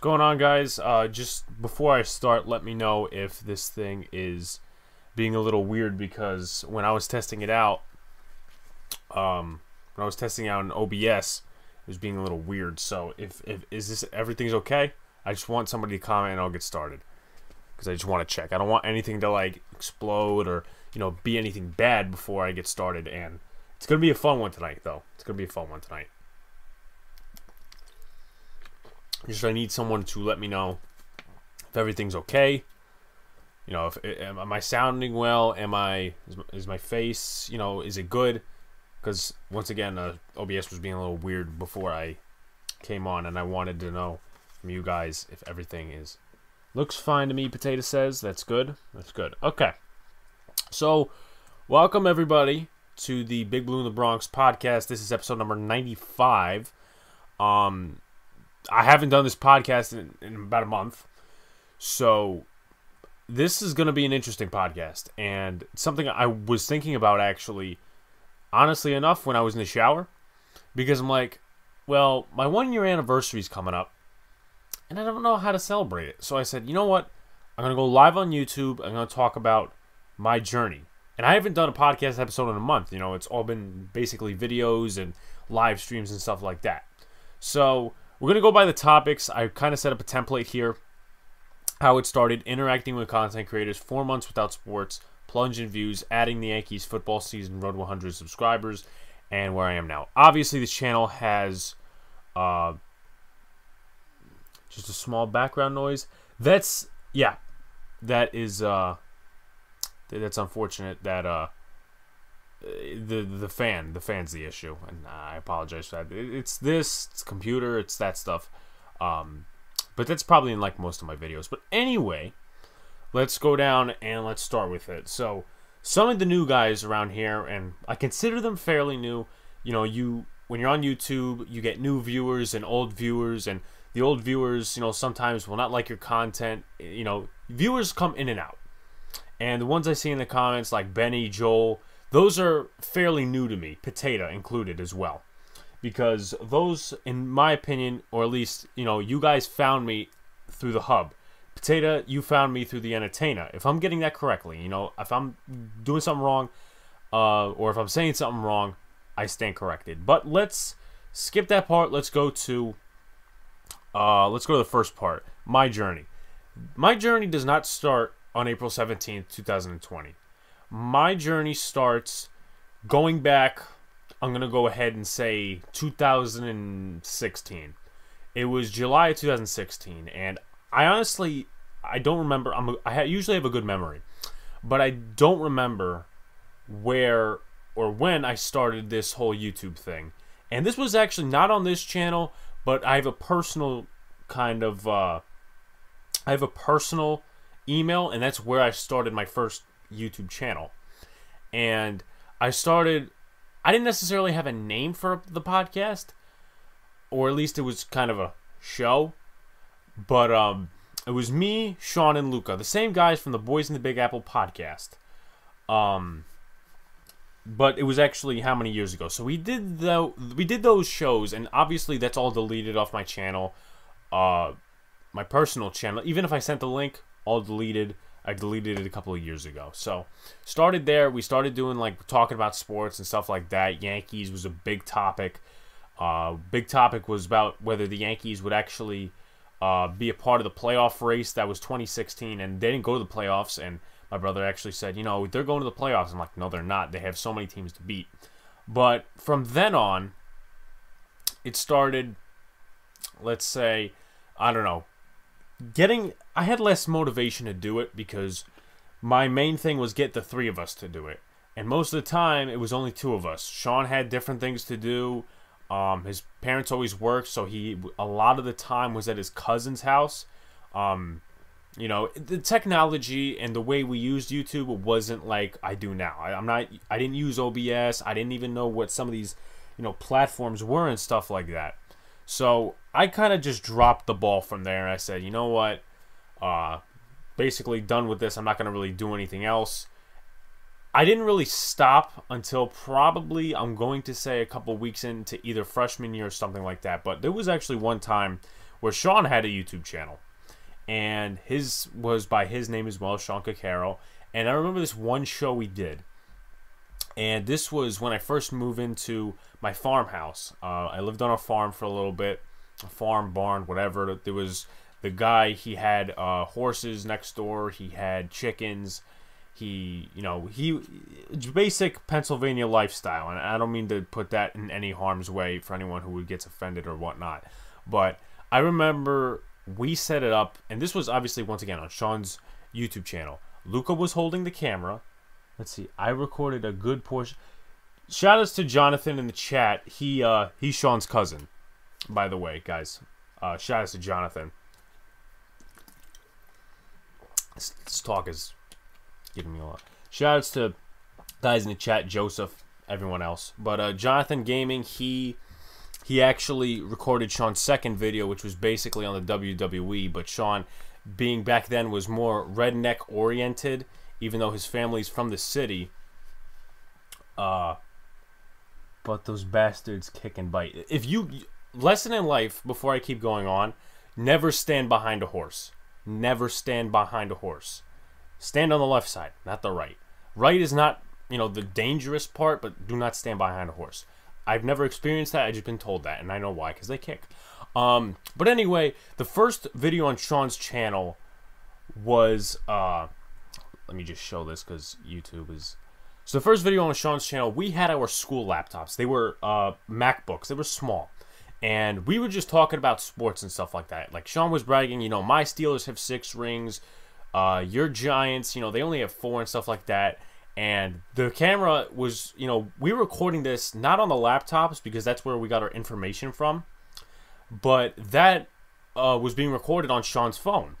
going on, guys? Uh, just before I start, let me know if this thing is being a little weird because when I was testing it out, um, when I was testing out in OBS, it was being a little weird. So if, if is this everything's okay? I just want somebody to comment and I'll get started because I just want to check. I don't want anything to like explode or you know be anything bad before I get started. And it's gonna be a fun one tonight, though. It's gonna be a fun one tonight. Just I need someone to let me know if everything's okay. You know, if am I sounding well? Am I is, is my face? You know, is it good? Because once again, uh, OBS was being a little weird before I came on, and I wanted to know from you guys if everything is looks fine to me. Potato says that's good. That's good. Okay, so welcome everybody to the Big Blue in the Bronx podcast. This is episode number ninety-five. Um, I haven't done this podcast in, in about a month, so this is going to be an interesting podcast and something I was thinking about actually, honestly enough, when I was in the shower, because I'm like, well, my one year anniversary is coming up, and I don't know how to celebrate it. So I said, you know what? I'm going to go live on YouTube. I'm going to talk about my journey. And I haven't done a podcast episode in a month. You know, it's all been basically videos and live streams and stuff like that. So we're going to go by the topics. I kind of set up a template here. How it started, interacting with content creators, four months without sports, plunge in views, adding the Yankees football season, road 100 subscribers, and where I am now. Obviously, this channel has uh, just a small background noise. That's yeah, that is uh, that's unfortunate. That uh, the the fan the fan's the issue, and I apologize for that. It's this, it's computer, it's that stuff. Um, but that's probably in like most of my videos. But anyway, let's go down and let's start with it. So some of the new guys around here, and I consider them fairly new. You know, you when you're on YouTube, you get new viewers and old viewers, and the old viewers, you know, sometimes will not like your content. You know, viewers come in and out, and the ones I see in the comments, like Benny, Joel, those are fairly new to me, Potato included as well. Because those, in my opinion, or at least, you know, you guys found me through the hub. Potato, you found me through the entertainer. If I'm getting that correctly, you know, if I'm doing something wrong, uh, or if I'm saying something wrong, I stand corrected. But let's skip that part. Let's go to, uh, let's go to the first part. My journey. My journey does not start on April 17th, 2020 my journey starts going back. I'm gonna go ahead and say 2016. It was July of 2016, and I honestly I don't remember. I'm a, I usually have a good memory, but I don't remember where or when I started this whole YouTube thing. And this was actually not on this channel, but I have a personal kind of uh, I have a personal email, and that's where I started my first YouTube channel. And I started, I didn't necessarily have a name for the podcast, or at least it was kind of a show, but um, it was me, Sean, and Luca, the same guys from the Boys in the Big Apple podcast. Um, but it was actually how many years ago? So we did the we did those shows, and obviously that's all deleted off my channel, uh, my personal channel. Even if I sent the link, all deleted. I deleted it a couple of years ago. So started there. We started doing like talking about sports and stuff like that. Yankees was a big topic. Uh, big topic was about whether the Yankees would actually uh, be a part of the playoff race. That was 2016, and they didn't go to the playoffs. And my brother actually said, you know, they're going to the playoffs. I'm like, no, they're not. They have so many teams to beat. But from then on, it started. Let's say, I don't know, getting I had less motivation to do it because my main thing was get the three of us to do it. And most of the time it was only two of us. Sean had different things to do. Um, his parents always worked, so he a lot of the time was at his cousin's house. Um, you know, the technology and the way we used YouTube wasn't like I do now. I, I'm not. I didn't use OBS. I didn't even know what some of these, you know, platforms were and stuff like that. So I kind of just dropped the ball from there. I said, you know what? Uh, basically done with this. I'm not going to really do anything else. I didn't really stop until probably I'm going to say a couple weeks into either freshman year or something like that. But there was actually one time where Sean had a YouTube channel, and his was by his name as well, Sean Cacaro. And I remember this one show we did, and this was when I first moved into my farmhouse. Uh, I lived on a farm for a little bit, farm, barn, whatever. There was the guy. He had uh, horses next door. He had chickens. He, you know, he basic Pennsylvania lifestyle, and I don't mean to put that in any harm's way for anyone who gets offended or whatnot. But I remember we set it up, and this was obviously once again on Sean's YouTube channel. Luca was holding the camera. Let's see, I recorded a good portion. Shout outs to Jonathan in the chat. He uh he's Sean's cousin, by the way, guys. Uh, shout outs to Jonathan. This, this talk is giving me a lot. Shout outs to guys in the chat, Joseph, everyone else. But uh, Jonathan Gaming, he he actually recorded Sean's second video, which was basically on the WWE. But Sean, being back then, was more redneck oriented, even though his family's from the city. Uh, but those bastards kick and bite. If you lesson in life before I keep going on, never stand behind a horse. Never stand behind a horse. Stand on the left side, not the right. Right is not, you know, the dangerous part, but do not stand behind a horse. I've never experienced that. I've just been told that, and I know why, because they kick. Um, but anyway, the first video on Sean's channel was, uh, let me just show this because YouTube is. So the first video on Sean's channel, we had our school laptops. They were uh, MacBooks. They were small. And we were just talking about sports and stuff like that. Like Sean was bragging, you know, my Steelers have six rings. Uh, your Giants, you know, they only have four and stuff like that and the camera was you know we were recording this not on the laptops because that's where we got our information from but that uh, was being recorded on sean's phone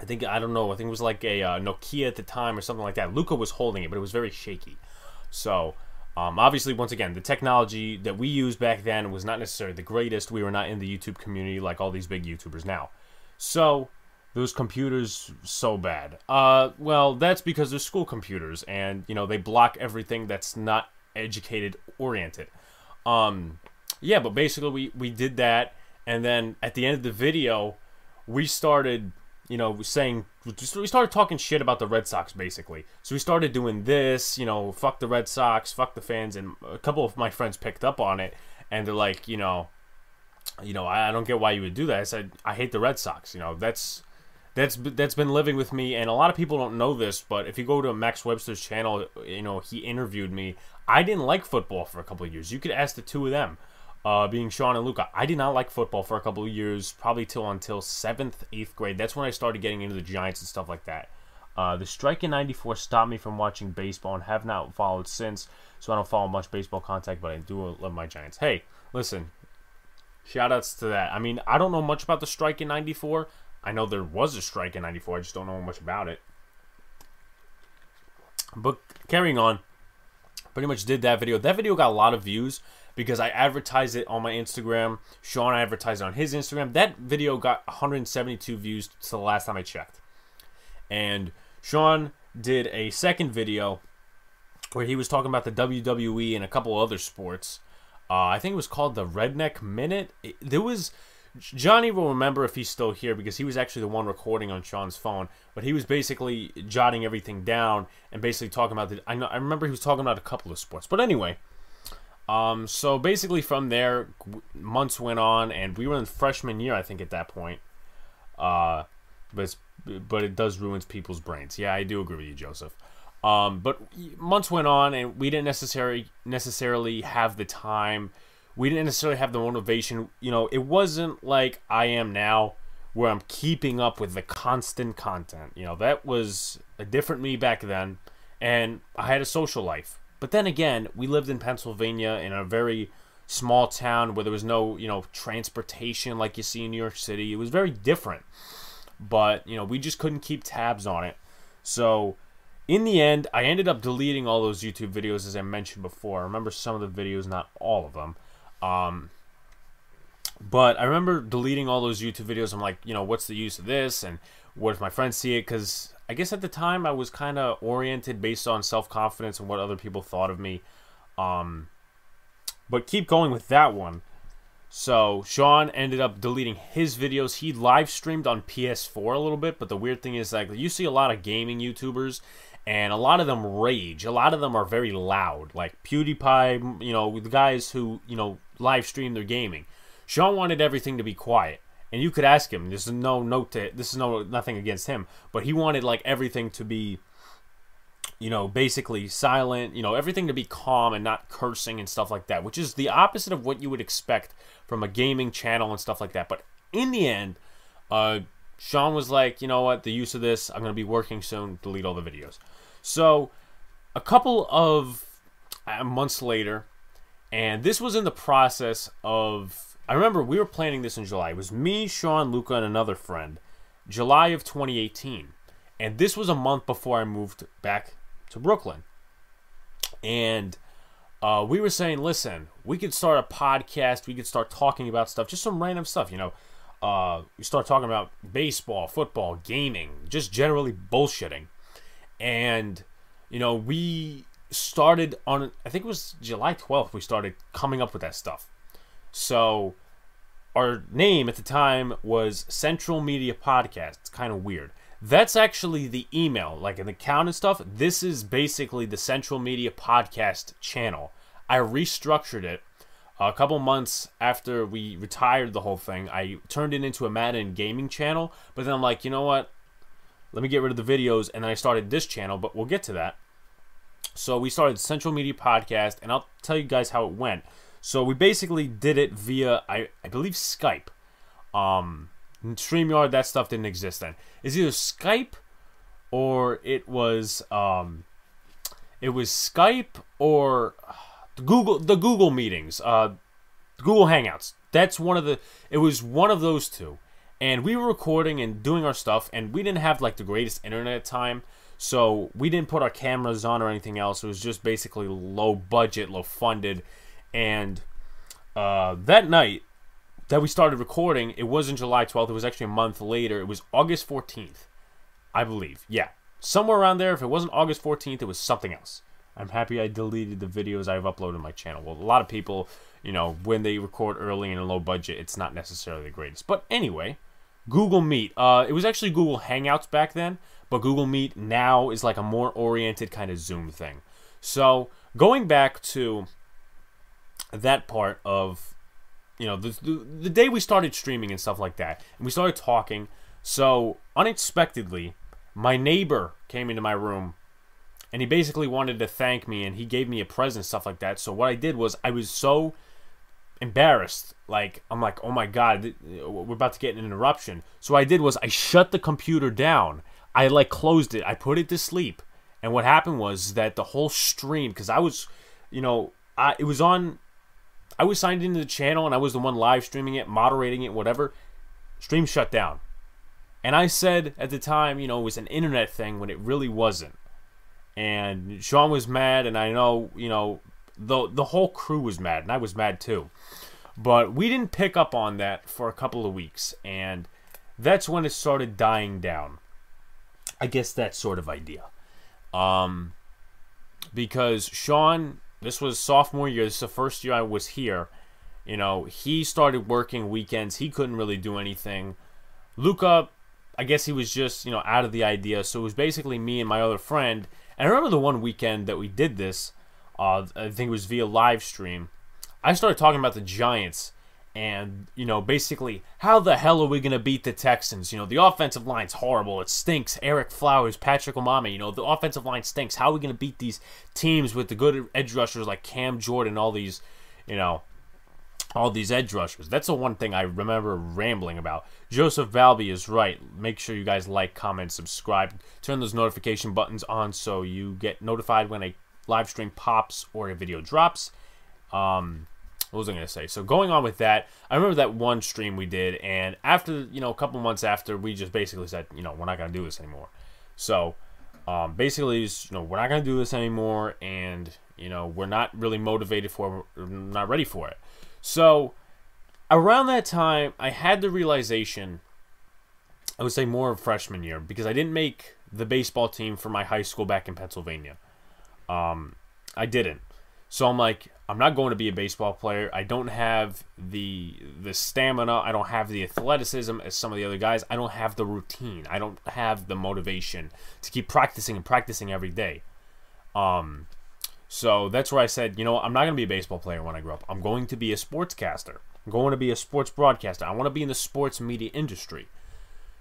i think i don't know i think it was like a uh, nokia at the time or something like that luca was holding it but it was very shaky so um, obviously once again the technology that we used back then was not necessarily the greatest we were not in the youtube community like all these big youtubers now so those computers so bad? Uh, well, that's because they're school computers, and you know they block everything that's not educated oriented. Um, yeah, but basically we we did that, and then at the end of the video, we started, you know, saying we started talking shit about the Red Sox basically. So we started doing this, you know, fuck the Red Sox, fuck the fans, and a couple of my friends picked up on it, and they're like, you know. You know, I, I don't get why you would do that. I said, I hate the Red Sox. You know, that's that's that's been living with me, and a lot of people don't know this, but if you go to Max Webster's channel, you know he interviewed me. I didn't like football for a couple of years. You could ask the two of them, uh, being Sean and Luca. I did not like football for a couple of years, probably till until seventh, eighth grade. That's when I started getting into the Giants and stuff like that. Uh, the strike in '94 stopped me from watching baseball and have not followed since. So I don't follow much baseball contact, but I do love my Giants. Hey, listen, shout outs to that. I mean, I don't know much about the strike in 94. I know there was a strike in 94. I just don't know much about it. But carrying on, pretty much did that video. That video got a lot of views because I advertised it on my Instagram. Sean advertised it on his Instagram. That video got 172 views to the last time I checked. And Sean did a second video where he was talking about the WWE and a couple of other sports. Uh, I think it was called the Redneck Minute. It, there was Johnny will remember if he's still here because he was actually the one recording on Sean's phone. But he was basically jotting everything down and basically talking about the. I know I remember he was talking about a couple of sports. But anyway, um, so basically from there, months went on, and we were in freshman year, I think, at that point. Uh, but but it does ruin people's brains. Yeah, I do agree with you, Joseph. Um, but months went on, and we didn't necessarily necessarily have the time we didn't necessarily have the motivation. You know, it wasn't like I am now where I'm keeping up with the constant content. You know, that was a different me back then, and I had a social life. But then again, we lived in Pennsylvania in a very small town where there was no, you know, transportation like you see in New York City. It was very different. But, you know, we just couldn't keep tabs on it. So, in the end, I ended up deleting all those YouTube videos as I mentioned before. I remember some of the videos, not all of them. Um, but I remember deleting all those YouTube videos. I'm like, you know, what's the use of this? And what if my friends see it? Because I guess at the time I was kind of oriented based on self confidence and what other people thought of me. Um, but keep going with that one. So Sean ended up deleting his videos. He live streamed on PS4 a little bit, but the weird thing is like you see a lot of gaming YouTubers and a lot of them rage. A lot of them are very loud, like PewDiePie, you know, the guys who, you know, live stream their gaming. Sean wanted everything to be quiet. And you could ask him, there's no note to this is no nothing against him, but he wanted like everything to be you know, basically silent, you know, everything to be calm and not cursing and stuff like that, which is the opposite of what you would expect from a gaming channel and stuff like that. But in the end, uh, Sean was like, you know what, the use of this, I'm going to be working soon, delete all the videos. So, a couple of uh, months later, and this was in the process of, I remember we were planning this in July. It was me, Sean, Luca, and another friend, July of 2018. And this was a month before I moved back to Brooklyn. And uh, we were saying, listen, we could start a podcast. We could start talking about stuff, just some random stuff. You know, uh, we start talking about baseball, football, gaming, just generally bullshitting. And, you know, we started on, I think it was July 12th, we started coming up with that stuff. So our name at the time was Central Media Podcast. It's kind of weird. That's actually the email, like an account and stuff. This is basically the Central Media Podcast channel. I restructured it a couple months after we retired the whole thing. I turned it into a Madden gaming channel, but then I'm like, you know what? Let me get rid of the videos, and then I started this channel, but we'll get to that. So we started Central Media Podcast, and I'll tell you guys how it went. So we basically did it via, I, I believe, Skype. Um, StreamYard, that stuff didn't exist then. It's either Skype or it was um, it was Skype or the Google the Google meetings, uh, Google Hangouts. That's one of the. It was one of those two, and we were recording and doing our stuff, and we didn't have like the greatest internet time, so we didn't put our cameras on or anything else. It was just basically low budget, low funded, and uh, that night that we started recording, it wasn't July 12th. It was actually a month later. It was August 14th, I believe. Yeah. Somewhere around there. If it wasn't August 14th, it was something else. I'm happy I deleted the videos I've uploaded my channel. Well, a lot of people, you know, when they record early and a low budget, it's not necessarily the greatest. But anyway, Google Meet. Uh, it was actually Google Hangouts back then, but Google Meet now is like a more oriented kind of Zoom thing. So going back to that part of you know, the, the, the day we started streaming and stuff like that, and we started talking. So unexpectedly, my neighbor came into my room, and he basically wanted to thank me, and he gave me a present, stuff like that. So what I did was I was so embarrassed, like I'm like, oh my god, we're about to get an interruption. So what I did was I shut the computer down. I like closed it. I put it to sleep. And what happened was that the whole stream, because I was, you know, I, it was on I was signed into the channel and I was the one live streaming it, moderating it, whatever. Stream shut down. And I said at the time, you know, it was an internet thing when it really wasn't. And Sean was mad, and I know, you know, the the whole crew was mad, and I was mad too. But we didn't pick up on that for a couple of weeks, and that's when it started dying down. I guess that sort of idea. Um, because Sean this was sophomore year. This is the first year I was here. You know, he started working weekends. He couldn't really do anything. Luca, I guess he was just, you know, out of the idea. So it was basically me and my other friend. And I remember the one weekend that we did this, uh, I think it was via live stream. I started talking about the Giants and you know basically how the hell are we going to beat the Texans? You know the offensive line's horrible. It stinks. Ereck Flowers, Patrick Omameh. You know the offensive line stinks. How are we going to beat these teams with the good edge rushers like Cam Jordan? All these, you know, all these edge rushers. That's the one thing I remember rambling about. Joseph Valby is right. Make sure you guys like, comment, subscribe, turn those notification buttons on so you get notified when a live stream pops or a video drops. Um, what was I going to say? So going on with that, I remember that one stream we did, and after you know a couple months after, we just basically said, you know, we're not going to do this anymore. So um, basically, you know, we're not going to do this anymore, and you know, we're not really motivated for, not ready for it. So around that time, I had the realization. I would say more of freshman year because I didn't make the baseball team for my high school back in Pennsylvania. Um, I didn't. So I'm like, I'm not going to be a baseball player. I don't have the the stamina. I don't have the athleticism as some of the other guys. I don't have the routine. I don't have the motivation to keep practicing and practicing every day. Um, so that's where I said, you know, I'm not going to be a baseball player when I grow up. I'm going to be a sportscaster. I'm going to be a sports broadcaster. I want to be in the sports media industry.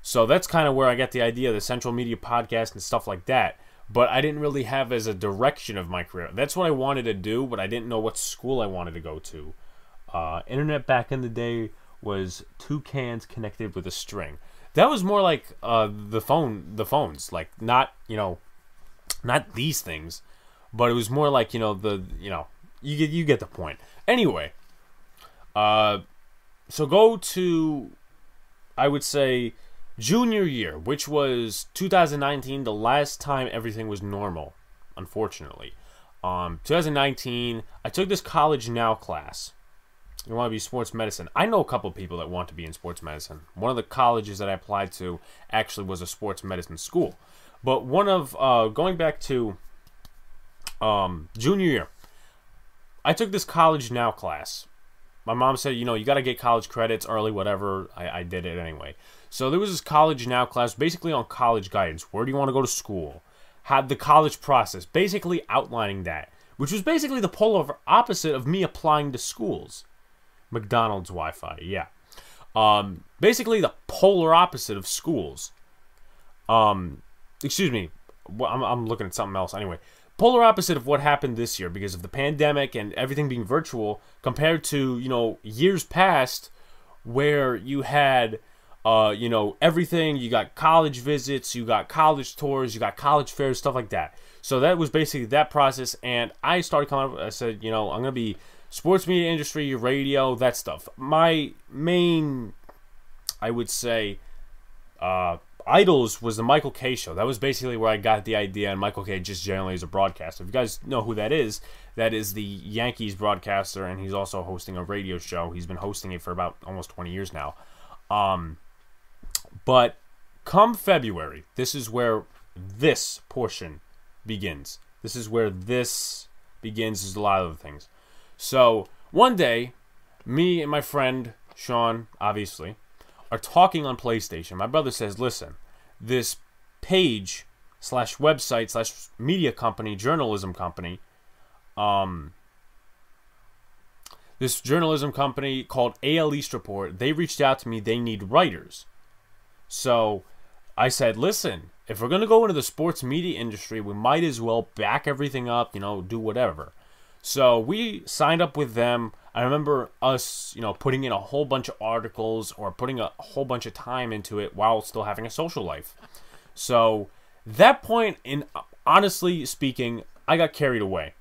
So that's kind of where I got the idea of the Central Media podcast and stuff like that but I didn't really have as a direction of my career. That's what I wanted to do, but I didn't know what school I wanted to go to. Uh, internet back in the day was two cans connected with a string. That was more like uh, the phone, the phones, like not you know, not these things, but it was more like you know the you know you get you get the point. Anyway, uh, so go to, I would say junior year, which was 2019, the last time everything was normal, unfortunately. Um, 2019, I took this college now class. You want to be sports medicine. I know a couple people that want to be in sports medicine. One of the colleges that I applied to actually was a sports medicine school. But one of, uh, going back to um, junior year, I took this college now class. My mom said, you know, you got to get college credits early, whatever. I, I did it anyway. So there was this college now class, basically on college guidance. Where do you want to go to school? Had the college process, basically outlining that, which was basically the polar opposite of me applying to schools. McDonald's Wi-Fi, yeah. Um, basically the polar opposite of schools. Um, excuse me, I'm, I'm looking at something else anyway. Polar opposite of what happened this year because of the pandemic and everything being virtual compared to you know years past where you had uh, you know, everything. You got college visits, you got college tours, you got college fairs, stuff like that. So that was basically that process. And I started coming up, I said, you know, I'm going to be sports media industry, radio, that stuff. My main, I would say, uh, idols was the Michael Kay show. That was basically where I got the idea. And Michael Kay just generally is a broadcaster. If you guys know who that is, that is the Yankees broadcaster, and he's also hosting a radio show. He's been hosting it for about almost 20 years now. Um, but come February, this is where this portion begins. This is where this begins. There's a lot of things. So one day, me and my friend Sean, obviously, are talking on PlayStation. My brother says, "Listen, this page slash website slash media company, journalism company, um, this journalism company called AL East Report. They reached out to me. They need writers." So I said, listen, if we're going to go into the sports media industry, we might as well back everything up, you know, do whatever. So we signed up with them. I remember us, you know, putting in a whole bunch of articles or putting a whole bunch of time into it while still having a social life. So that point in honestly speaking, I got carried away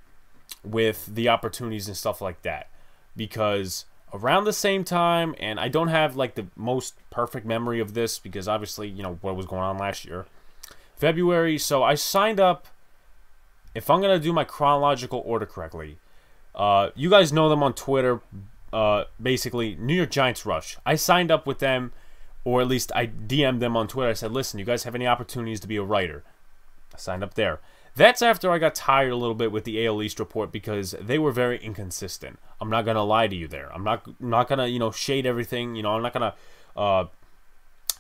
with the opportunities and stuff like that because around the same time, and I don't have like the most perfect memory of this because obviously, you know, what was going on last year. February, so I signed up. If I'm gonna do my chronological order correctly, uh, you guys know them on Twitter. Uh, basically, New York Giants Rush. I signed up with them, or at least I DM'd them on Twitter. I said, "Listen, you guys have any opportunities to be a writer?" I signed up there. That's after I got tired a little bit with the AL East report because they were very inconsistent. I'm not gonna lie to you there. I'm not not gonna you know shade everything. You know I'm not gonna uh,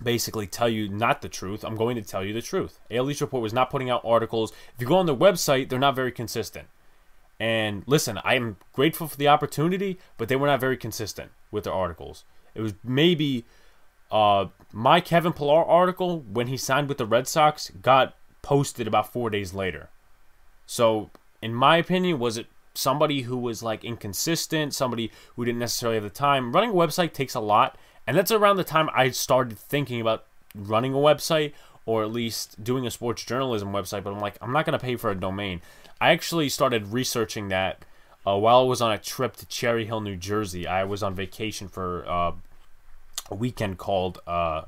basically tell you not the truth. I'm going to tell you the truth. AL East report was not putting out articles. If you go on their website, they're not very consistent. And listen, I am grateful for the opportunity, but they were not very consistent with their articles. It was maybe uh, my Kevin Pillar article when he signed with the Red Sox got posted about four days later. So, in my opinion, was it somebody who was like inconsistent, somebody who didn't necessarily have the time? Running a website takes a lot, and that's around the time I started thinking about running a website or at least doing a sports journalism website. But I'm like, I'm not going to pay for a domain. I actually started researching that uh, while I was on a trip to Cherry Hill, New Jersey. I was on vacation for uh, a weekend called uh,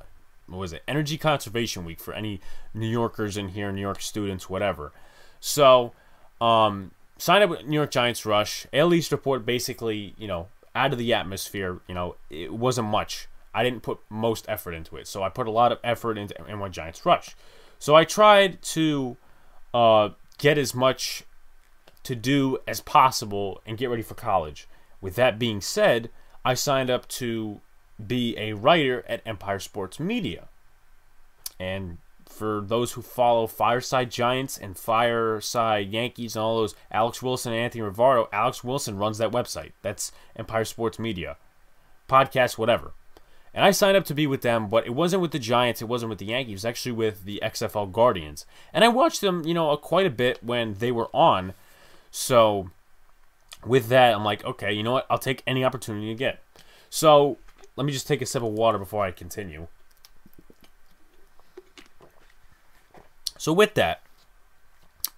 what was it? Energy conservation week for any new yorkers in here new york students whatever. So um sign up with new york giants rush. AL East report basically you know out of the atmosphere you know it wasn't much. I didn't put most effort into it. So i put a lot of effort into NY Giants rush. So i tried to uh, get as much to do as possible and get ready for college. With that being said, I signed up to be a writer at Empire Sports Media. And for those who follow Fireside Giants and Fireside Yankees and all those, Alex Wilson and Anthony Rivardo, Alex Wilson runs that website. That's Empire Sports Media. Podcast, whatever. And I signed up to be with them, but it wasn't with the Giants, it wasn't with the Yankees, it was actually with the XFL Guardians. And I watched them, you know, quite a bit when they were on. So with that, I'm like, okay, you know what? I'll take any opportunity to get. So let me just take a sip of water before I continue. So with that,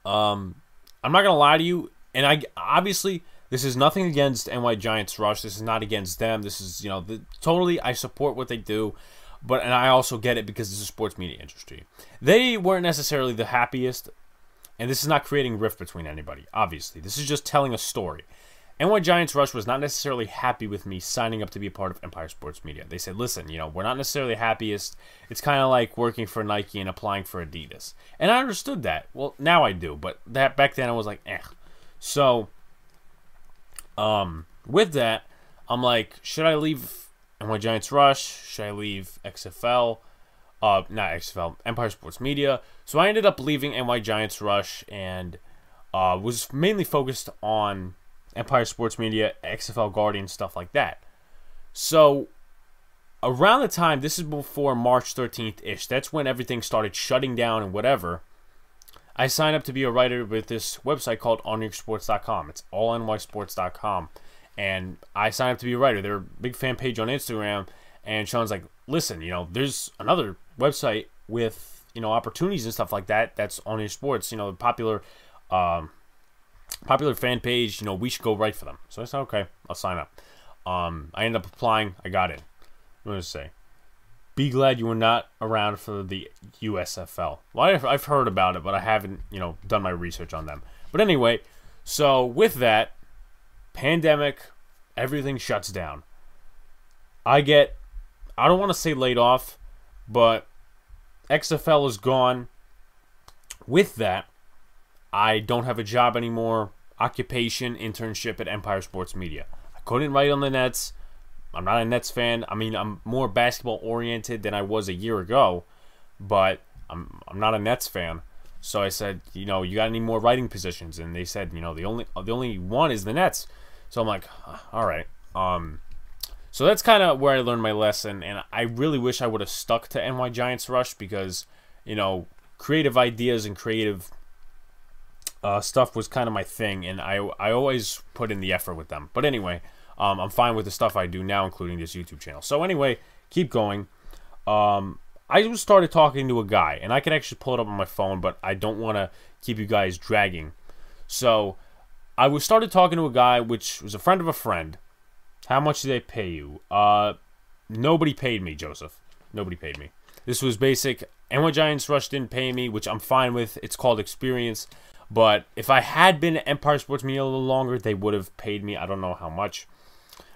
um, I'm not gonna lie to you, and I obviously this is nothing against NY Giants Rush. This is not against them. This is you know the, totally I support what they do, but and I also get it because it's a sports media industry. They weren't necessarily the happiest, and this is not creating rift between anybody. Obviously, this is just telling a story. NY Giants Rush was not necessarily happy with me signing up to be a part of Empire Sports Media. They said, listen, you know, we're not necessarily happiest. It's kind of like working for Nike and applying for Adidas. And I understood that. Well, now I do, but that back then I was like, eh. So, um, with that, I'm like, should I leave NY Giants Rush? Should I leave XFL? Uh, not XFL, Empire Sports Media. So I ended up leaving NY Giants Rush and uh, was mainly focused on Empire Sports Media, XFL Guardian, stuff like that. So around the time, this is before March 13th ish, that's when everything started shutting down and whatever. I signed up to be a writer with this website called allnewyorksports.com. It's allnysports.com. And I signed up to be a writer. They're a big fan page on Instagram. And Sean's like, listen, you know, there's another website with, you know, opportunities and stuff like that. That's on your sports, you know, the popular um, popular fan page, you know, we should go write for them. So I said, okay, I'll sign up. Um, I ended up applying. I got in. I'm to say, be glad you were not around for the USFL. Well, I've, I've heard about it, but I haven't, you know, done my research on them. But anyway, so with that, pandemic, everything shuts down. I get, I don't want to say laid off, but XFL is gone. With that, I don't have a job anymore. Occupation, internship at Empire Sports Media. I couldn't write on the Nets. I'm not a Nets fan. I mean, I'm more basketball oriented than I was a year ago, but I'm I'm not a Nets fan. So I said, you know, you got any more writing positions? And they said, you know, the only the only one is the Nets. So I'm like, all right. Um, so that's kind of where I learned my lesson, and I really wish I would have stuck to NY Giants Rush because, you know, creative ideas and creative uh, stuff was kind of my thing, and I I always put in the effort with them. But anyway, um, I'm fine with the stuff I do now, including this YouTube channel. So anyway, keep going. Um, I just started talking to a guy, and I can actually pull it up on my phone, but I don't want to keep you guys dragging. So I was started talking to a guy, which was a friend of a friend. How much did they pay you? Uh, nobody paid me, Joseph. Nobody paid me. This was basic. NY Giants Rush didn't pay me, which I'm fine with. It's called experience. But if I had been at Empire Sports Media a little longer, they would have paid me. I don't know how much.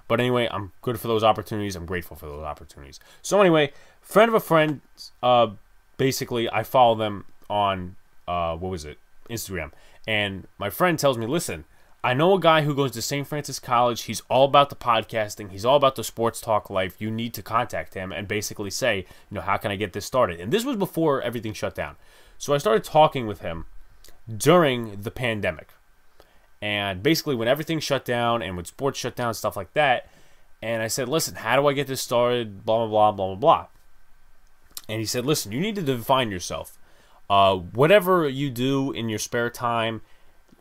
But anyway, I'm good for those opportunities. I'm grateful for those opportunities. So anyway, friend of a friend, uh, basically, I follow them on, uh, what was it? Instagram. And my friend tells me, listen, I know a guy who goes to St. Francis College. He's all about the podcasting. He's all about the sports talk life. You need to contact him and basically say, you know, how can I get this started? And this was before everything shut down. So I started talking with him during the pandemic. And basically, when everything shut down and when sports shut down, stuff like that, and I said, listen, how do I get this started? Blah, blah, blah, blah, blah, blah. And he said, listen, you need to define yourself. Uh, whatever you do in your spare time,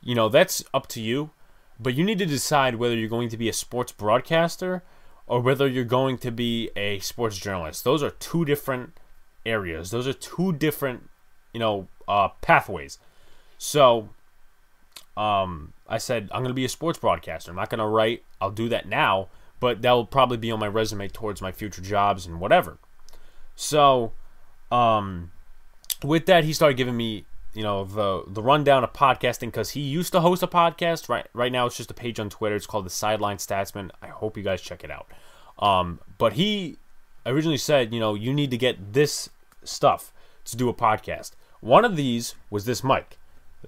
you know, that's up to you. But you need to decide whether you're going to be a sports broadcaster or whether you're going to be a sports journalist. Those are two different areas. Those are two different, you know, uh, pathways. So, um, I said I'm going to be a sports broadcaster. I'm not going to write. I'll do that now, but that will probably be on my resume towards my future jobs and whatever. So, um, with that, he started giving me, you know, the the rundown of podcasting because he used to host a podcast. Right, right now it's just a page on Twitter. It's called the Sideline Statsman. I hope you guys check it out. Um, but he originally said, you know, you need to get this stuff to do a podcast. One of these was this mic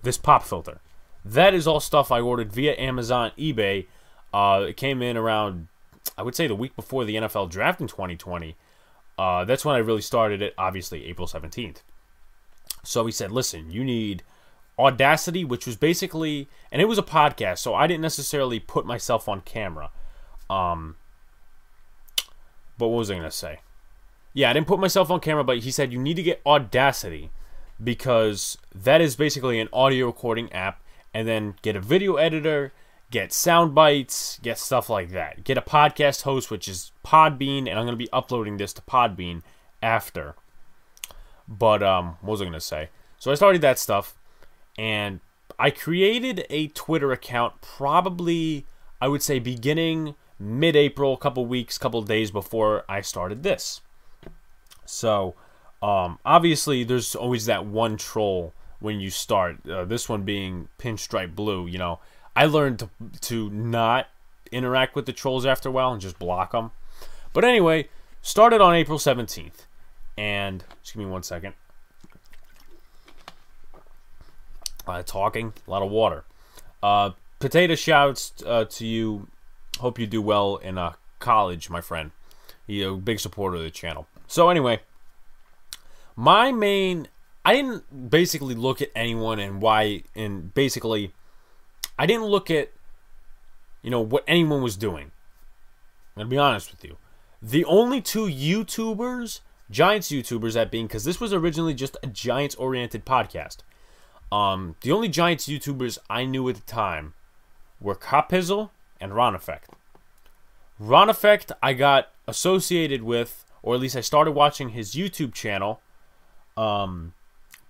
this pop filter. That is all stuff I ordered via Amazon, eBay. Uh, it came in around, I would say, the week before the NFL draft in 2020. Uh, that's when I really started it, obviously, April 17th. So he said, listen, you need Audacity, which was basically, and it was a podcast, so I didn't necessarily put myself on camera. Um, but what was I going to say? Yeah, I didn't put myself on camera, but he said you need to get Audacity because that is basically an audio recording app, and then get a video editor, get sound bites, get stuff like that. Get a podcast host, which is Podbean, and I'm going to be uploading this to Podbean after. But um, what was I going to say? So I started that stuff, and I created a Twitter account probably, I would say, beginning mid-April, a couple weeks, couple days before I started this. So um, obviously, there's always that one troll when you start. Uh, this one being Pinstripe Blue. You know, I learned to, to not interact with the trolls after a while and just block them. But anyway, started on April 17th. And just give me one second. A lot of talking, a lot of water. Uh, potato shouts uh, to you. Hope you do well in uh, college, my friend. You're a big supporter of the channel. So anyway, my main I didn't basically look at anyone and why and basically I didn't look at you know what anyone was doing. I'm gonna be honest with you. The only two YouTubers, Giants YouTubers, that being because this was originally just a Giants oriented podcast. Um, the only Giants YouTubers I knew at the time were Copizzle and Ron Effect. Ron Effect I got associated with, or at least I started watching his YouTube channel um,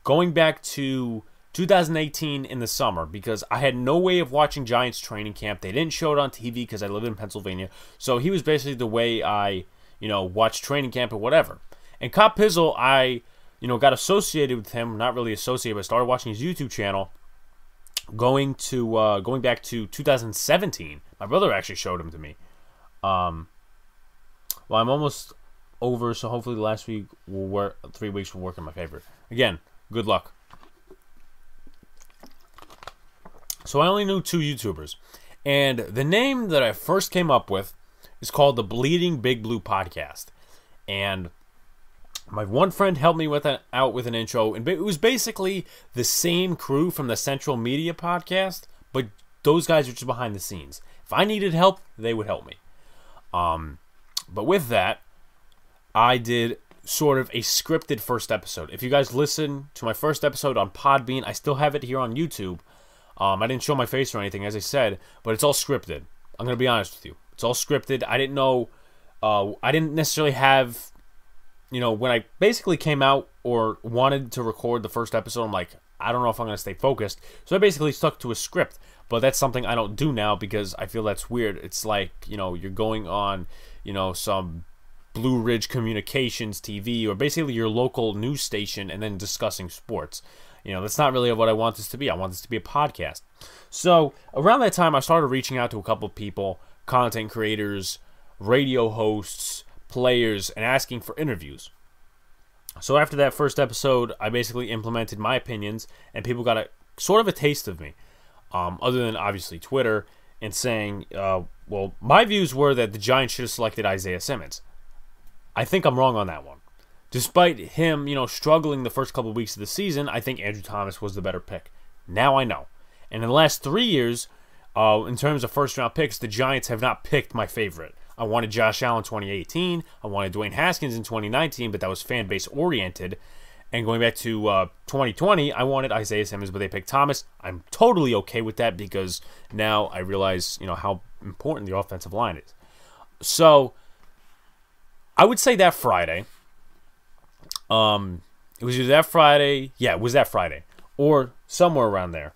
going back to 2018 in the summer because I had no way of watching Giants training camp. They didn't show it on TV because I live in Pennsylvania. So he was basically the way I, you know, watched training camp or whatever. And Cop Pizzle, I, you know, got associated with him. Not really associated, but started watching his YouTube channel. Going to uh, going back to 2017. My brother actually showed him to me. Um, well, I'm almost over, so hopefully the last week will work. Three weeks will work in my favor. Again, good luck. So I only knew two YouTubers, and the name that I first came up with is called the Bleeding Big Blue Podcast, and my one friend helped me with an, out with an intro, and it was basically the same crew from the Central Media podcast, but those guys are just behind the scenes. If I needed help, they would help me. Um, but with that, I did sort of a scripted first episode. If you guys listen to my first episode on Podbean, I still have it here on YouTube. Um, I didn't show my face or anything, as I said, but it's all scripted. I'm gonna be honest with you. It's all scripted. I didn't know. Uh, I didn't necessarily have. You know, when I basically came out or wanted to record the first episode, I'm like, I don't know if I'm gonna stay focused. So I basically stuck to a script. But that's something I don't do now because I feel that's weird. It's like you know you're going on, you know, some Blue Ridge Communications TV or basically your local news station and then discussing sports. You know, that's not really what I want this to be. I want this to be a podcast. So, around that time, I started reaching out to a couple of people, content creators, radio hosts, players, and asking for interviews. So, after that first episode, I basically implemented my opinions, and people got a sort of a taste of me, um, other than obviously Twitter, and saying, uh, well, my views were that the Giants should have selected Isaiah Simmons. I think I'm wrong on that one. Despite him, you know, struggling the first couple of weeks of the season, I think Andrew Thomas was the better pick. Now I know. And in the last three years, uh, in terms of first round picks, the Giants have not picked my favorite. I wanted Josh Allen 2018. I wanted Dwayne Haskins in 2019, but that was fan base oriented. And going back to uh, 2020, I wanted Isaiah Simmons, but they picked Thomas. I'm totally okay with that because now I realize, you know, how important the offensive line is. So I would say that Friday. Um, it was either that Friday. Yeah, it was that Friday, or somewhere around there.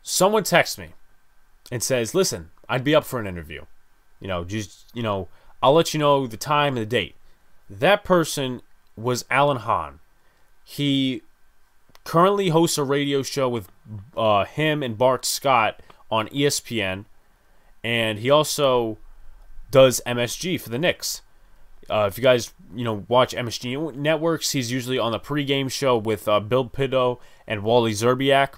Someone texts me and says, "Listen, I'd be up for an interview. You know, just you know, I'll let you know the time and the date." That person was Alan Hahn. He currently hosts a radio show with uh, him and Bart Scott on ESPN, and he also does MSG for the Knicks. Uh, if you guys you know watch MSG networks, he's usually on the pregame show with uh, Bill Pidto and Wally Szczerbiak.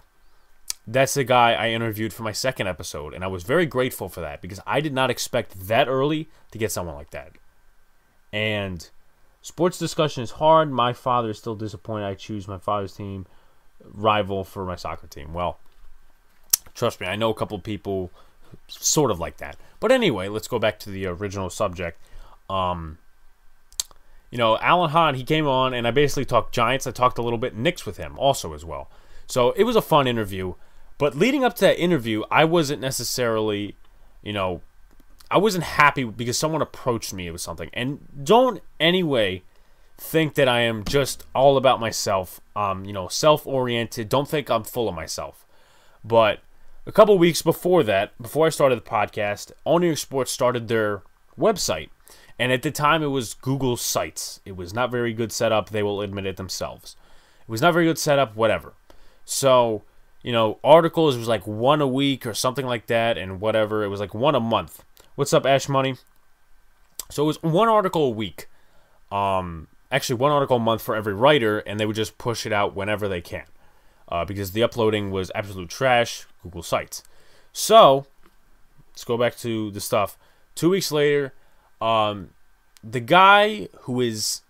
that's the guy I interviewed for my second episode, and I was very grateful for that because I did not expect that early to get someone like that. And sports discussion is hard. My father is still disappointed I choose my father's team rival for my soccer team. Well, trust me, I know a couple people sort of like that. But anyway, let's go back to the original subject. Um, you know, Alan Hahn, he came on, and I basically talked Giants. I talked a little bit Knicks with him also as well. So it was a fun interview. But leading up to that interview, I wasn't necessarily, you know, I wasn't happy because someone approached me with something. And don't anyway think that I am just all about myself. Um, you know, self-oriented. Don't think I'm full of myself. But a couple weeks before that, before I started the podcast, All New York Sports started their website. And at the time, it was Google Sites. It was not very good setup. They will admit it themselves. It was not very good setup, whatever. So you know, articles was like one a week or something like that, and whatever. It was like one a month. What's up, Ash Money? So it was one article a week. Um, actually, one article a month for every writer, and they would just push it out whenever they can, uh, because the uploading was absolute trash. Google Sites. So let's go back to the stuff. Two weeks later, um, the guy who is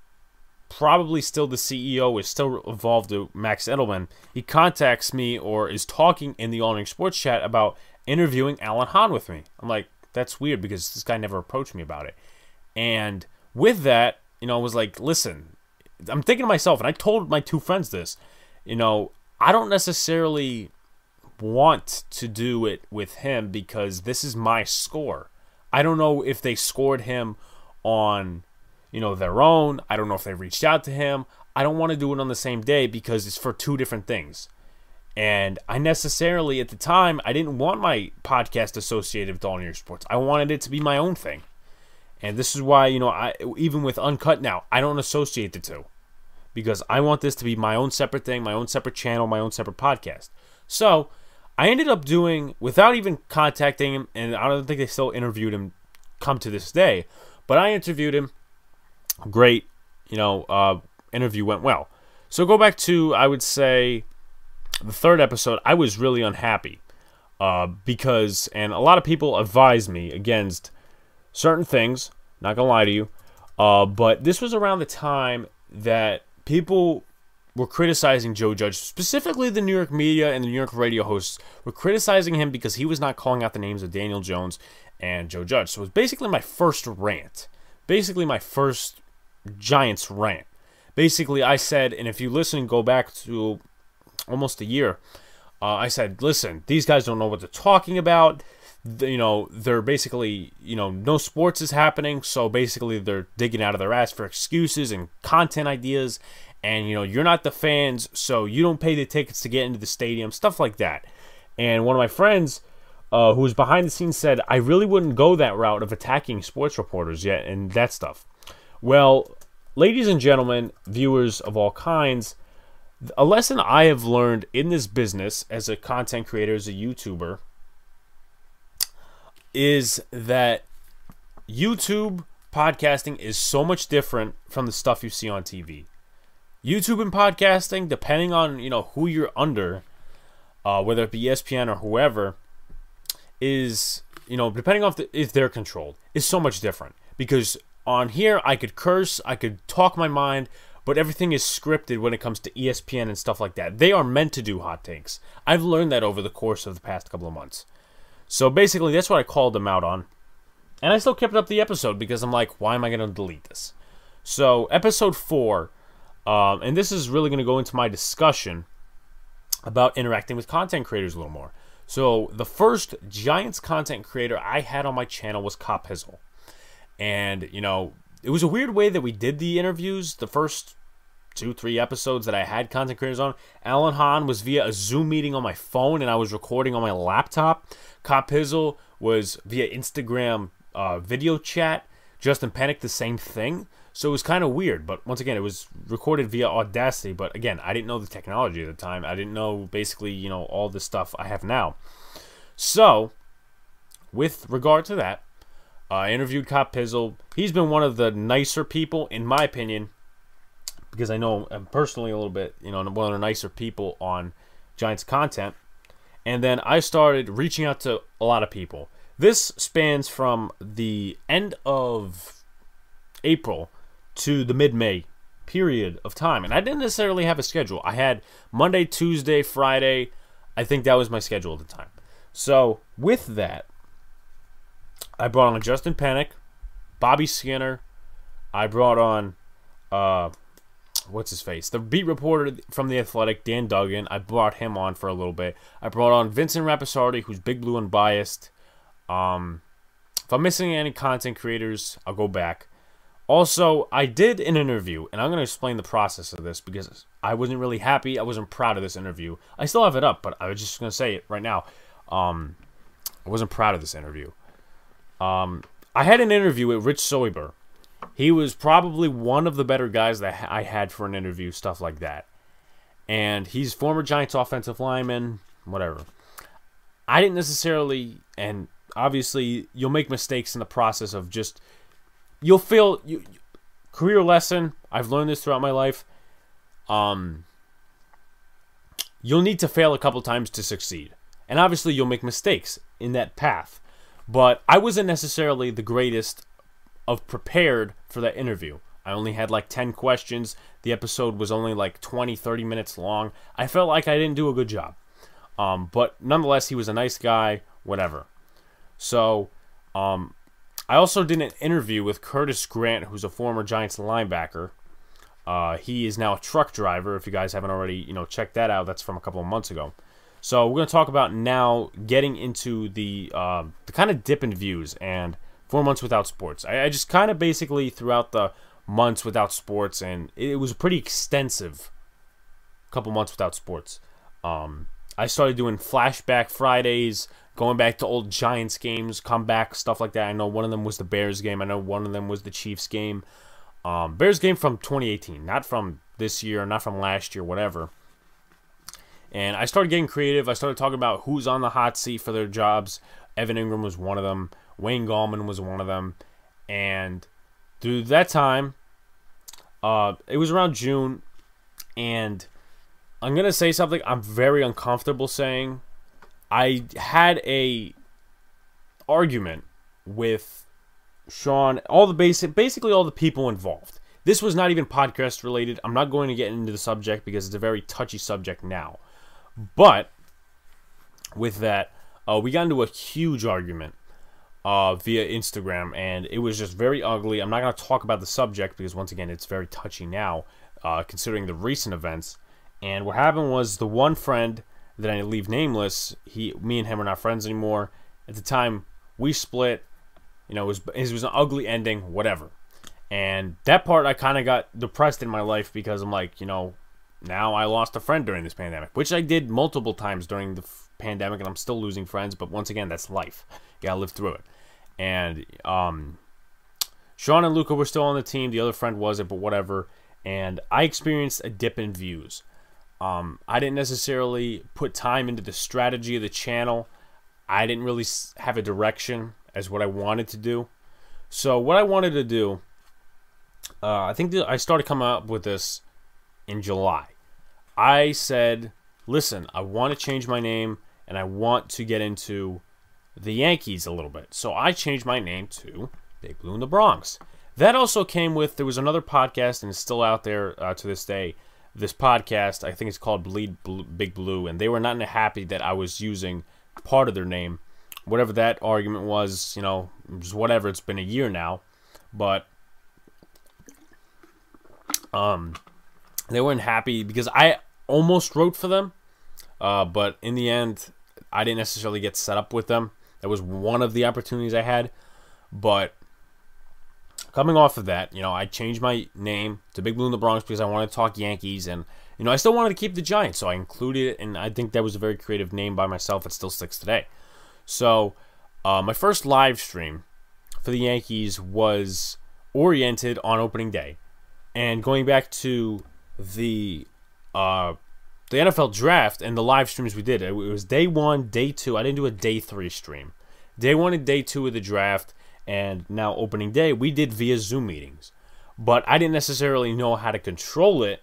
probably still the CEO, is still involved to Max Edelman, he contacts me or is talking in the All Sports chat about interviewing Alan Hahn with me. I'm like, that's weird because this guy never approached me about it. And with that, you know, I was like, listen, I'm thinking to myself, and I told my two friends this, you know, I don't necessarily want to do it with him because this is my score. I don't know if they scored him on you know, their own. I don't know if they reached out to him. I don't want to do it on the same day because it's for two different things. And I necessarily, at the time, I didn't want my podcast associated with All New York Sports. I wanted it to be my own thing. And this is why, you know, I even with Uncut now, I don't associate the two. Because I want this to be my own separate thing, my own separate channel, my own separate podcast. So I ended up doing, without even contacting him, and I don't think they still interviewed him come to this day, but I interviewed him great, you know, uh, interview went well. So go back to, I would say, the third episode. I was really unhappy uh, because, and a lot of people advised me against certain things. Not gonna lie to you, uh, but this was around the time that people were criticizing Joe Judge, specifically the New York media and the New York radio hosts were criticizing him because he was not calling out the names of Daniel Jones and Joe Judge. So it was basically my first rant, basically my first Giants rant. Basically, I said, and if you listen, go back to almost a year. Uh, I said, listen, these guys don't know what they're talking about. The, you know, they're basically, you know, no sports is happening. So basically, they're digging out of their ass for excuses and content ideas. And, you know, you're not the fans, so you don't pay the tickets to get into the stadium, stuff like that. And one of my friends, uh, who was behind the scenes, said, I really wouldn't go that route of attacking sports reporters yet and that stuff. Well, ladies and gentlemen, viewers of all kinds, a lesson I have learned in this business as a content creator, as a YouTuber, is that YouTube podcasting is so much different from the stuff you see on TV. YouTube and podcasting, depending on you know who you're under, uh, whether it be ESPN or whoever, is you know depending on if, the, if they're controlled, is so much different because on here, I could curse, I could talk my mind, but everything is scripted when it comes to ESPN and stuff like that. They are meant to do hot takes. I've learned that over the course of the past couple of months. So basically, that's what I called them out on. And I still kept up the episode because I'm like, why am I going to delete this? So, episode four, um, and this is really going to go into my discussion about interacting with content creators a little more. So, the first Giants content creator I had on my channel was Cop. And, you know, it was a weird way that we did the interviews. The first two, three episodes that I had content creators on, Alan Hahn was via a Zoom meeting on my phone and I was recording on my laptop. Cop was via Instagram uh, video chat. Justin Penik, the same thing. So it was kind of weird, but once again, it was recorded via Audacity. But again, I didn't know the technology at the time. I didn't know basically, you know, all the stuff I have now. So, with regard to that, uh, I interviewed Cop Hizzle. He's been one of the nicer people, in my opinion, because I know him personally a little bit, you know, one of the nicer people on Giants content. And then I started reaching out to a lot of people. This spans from the end of April to the mid May period of time. And I didn't necessarily have a schedule. I had Monday, Tuesday, Friday. I think that was my schedule at the time. So, with that, I brought on Justin Penik, Bobby Skinner. I brought on, uh, what's his face? The beat reporter from The Athletic, Dan Duggan. I brought him on for a little bit. I brought on Vincent Rapisardi, who's Big Blue Unbiased. Um, if I'm missing any content creators, I'll go back. Also, I did an interview, and I'm going to explain the process of this because I wasn't really happy. I wasn't proud of this interview. I still have it up, but I was just going to say it right now. Um, I wasn't proud of this interview. Um, I had an interview with Rich Seubert. He was probably one of the better guys that I had for an interview, stuff like that. And he's former Giants offensive lineman, whatever. I didn't necessarily, and obviously you'll make mistakes in the process of just you'll feel you, career lesson. I've learned this throughout my life. Um, you'll need to fail a couple times to succeed, and obviously you'll make mistakes in that path. But I wasn't necessarily the greatest of prepared for that interview. I only had like 10 questions. The episode was only like 20, 30 minutes long. I felt like I didn't do a good job. Um, but nonetheless, he was a nice guy, whatever. So, um, I also did an interview with Curtis Grant, who's a former Giants linebacker. Uh, he is now a truck driver. If you guys haven't already, you know, check that out. That's from a couple of months ago. So we're going to talk about now getting into the uh, the kind of dip in views and four months without sports. I, I just kind of basically throughout the months without sports, and it, was a pretty extensive. Couple months without sports. Um, I started doing flashback Fridays, going back to old Giants games, comeback stuff like that. I know one of them was the Bears game. I know one of them was the Chiefs game. Um, Bears game from 2018, not from this year, not from last year, whatever. And I started getting creative. I started talking about who's on the hot seat for their jobs. Evan Engram was one of them. Wayne Gallman was one of them. And through that time, uh, it was around June, and I'm gonna say something I'm very uncomfortable saying. I had a argument with Sean, all the basic, basically all the people involved. This was not even podcast related. I'm not going to get into the subject because it's a very touchy subject now. But with that, uh, we got into a huge argument uh, via Instagram, and it was just very ugly. I'm not going to talk about the subject because, once again, it's very touchy now, uh, considering the recent events. And what happened was the one friend that I leave nameless, he, me and him are not friends anymore. At the time, we split. You know, it was, it was an ugly ending, whatever. And that part, I kind of got depressed in my life because I'm like, you know, now I lost a friend during this pandemic, which I did multiple times during the f- pandemic, and I'm still losing friends. But once again, that's life. You gotta live through it. And um, Sean and Luca were still on the team. The other friend wasn't, but whatever. And I experienced a dip in views. Um, I didn't necessarily put time into the strategy of the channel. I didn't really have a direction as what I wanted to do. So what I wanted to do, uh, I think I started coming up with this in July. I said, listen, I want to change my name and I want to get into the Yankees a little bit. So I changed my name to Big Blue in the Bronx. That also came with, there was another podcast and it's still out there uh, to this day. This podcast, I think it's called Bleed Blue, Big Blue, and they were not happy that I was using part of their name. Whatever that argument was, you know, just whatever. It's been a year now, but um, they weren't happy because I almost wrote for them, uh, but in the end, I didn't necessarily get set up with them. That was one of the opportunities I had, but coming off of that, you know, I changed my name to Big Blue in the Bronx because I wanted to talk Yankees, and you know, I still wanted to keep the Giants, so I included it, and I think that was a very creative name by myself. It still sticks today. So, uh, my first live stream for the Yankees was oriented on opening day, and going back to the uh, the NFL draft and the live streams we did. It was day one, day two. I didn't do a day three stream. Day one and day two of the draft, and now opening day, we did via Zoom meetings. But I didn't necessarily know how to control it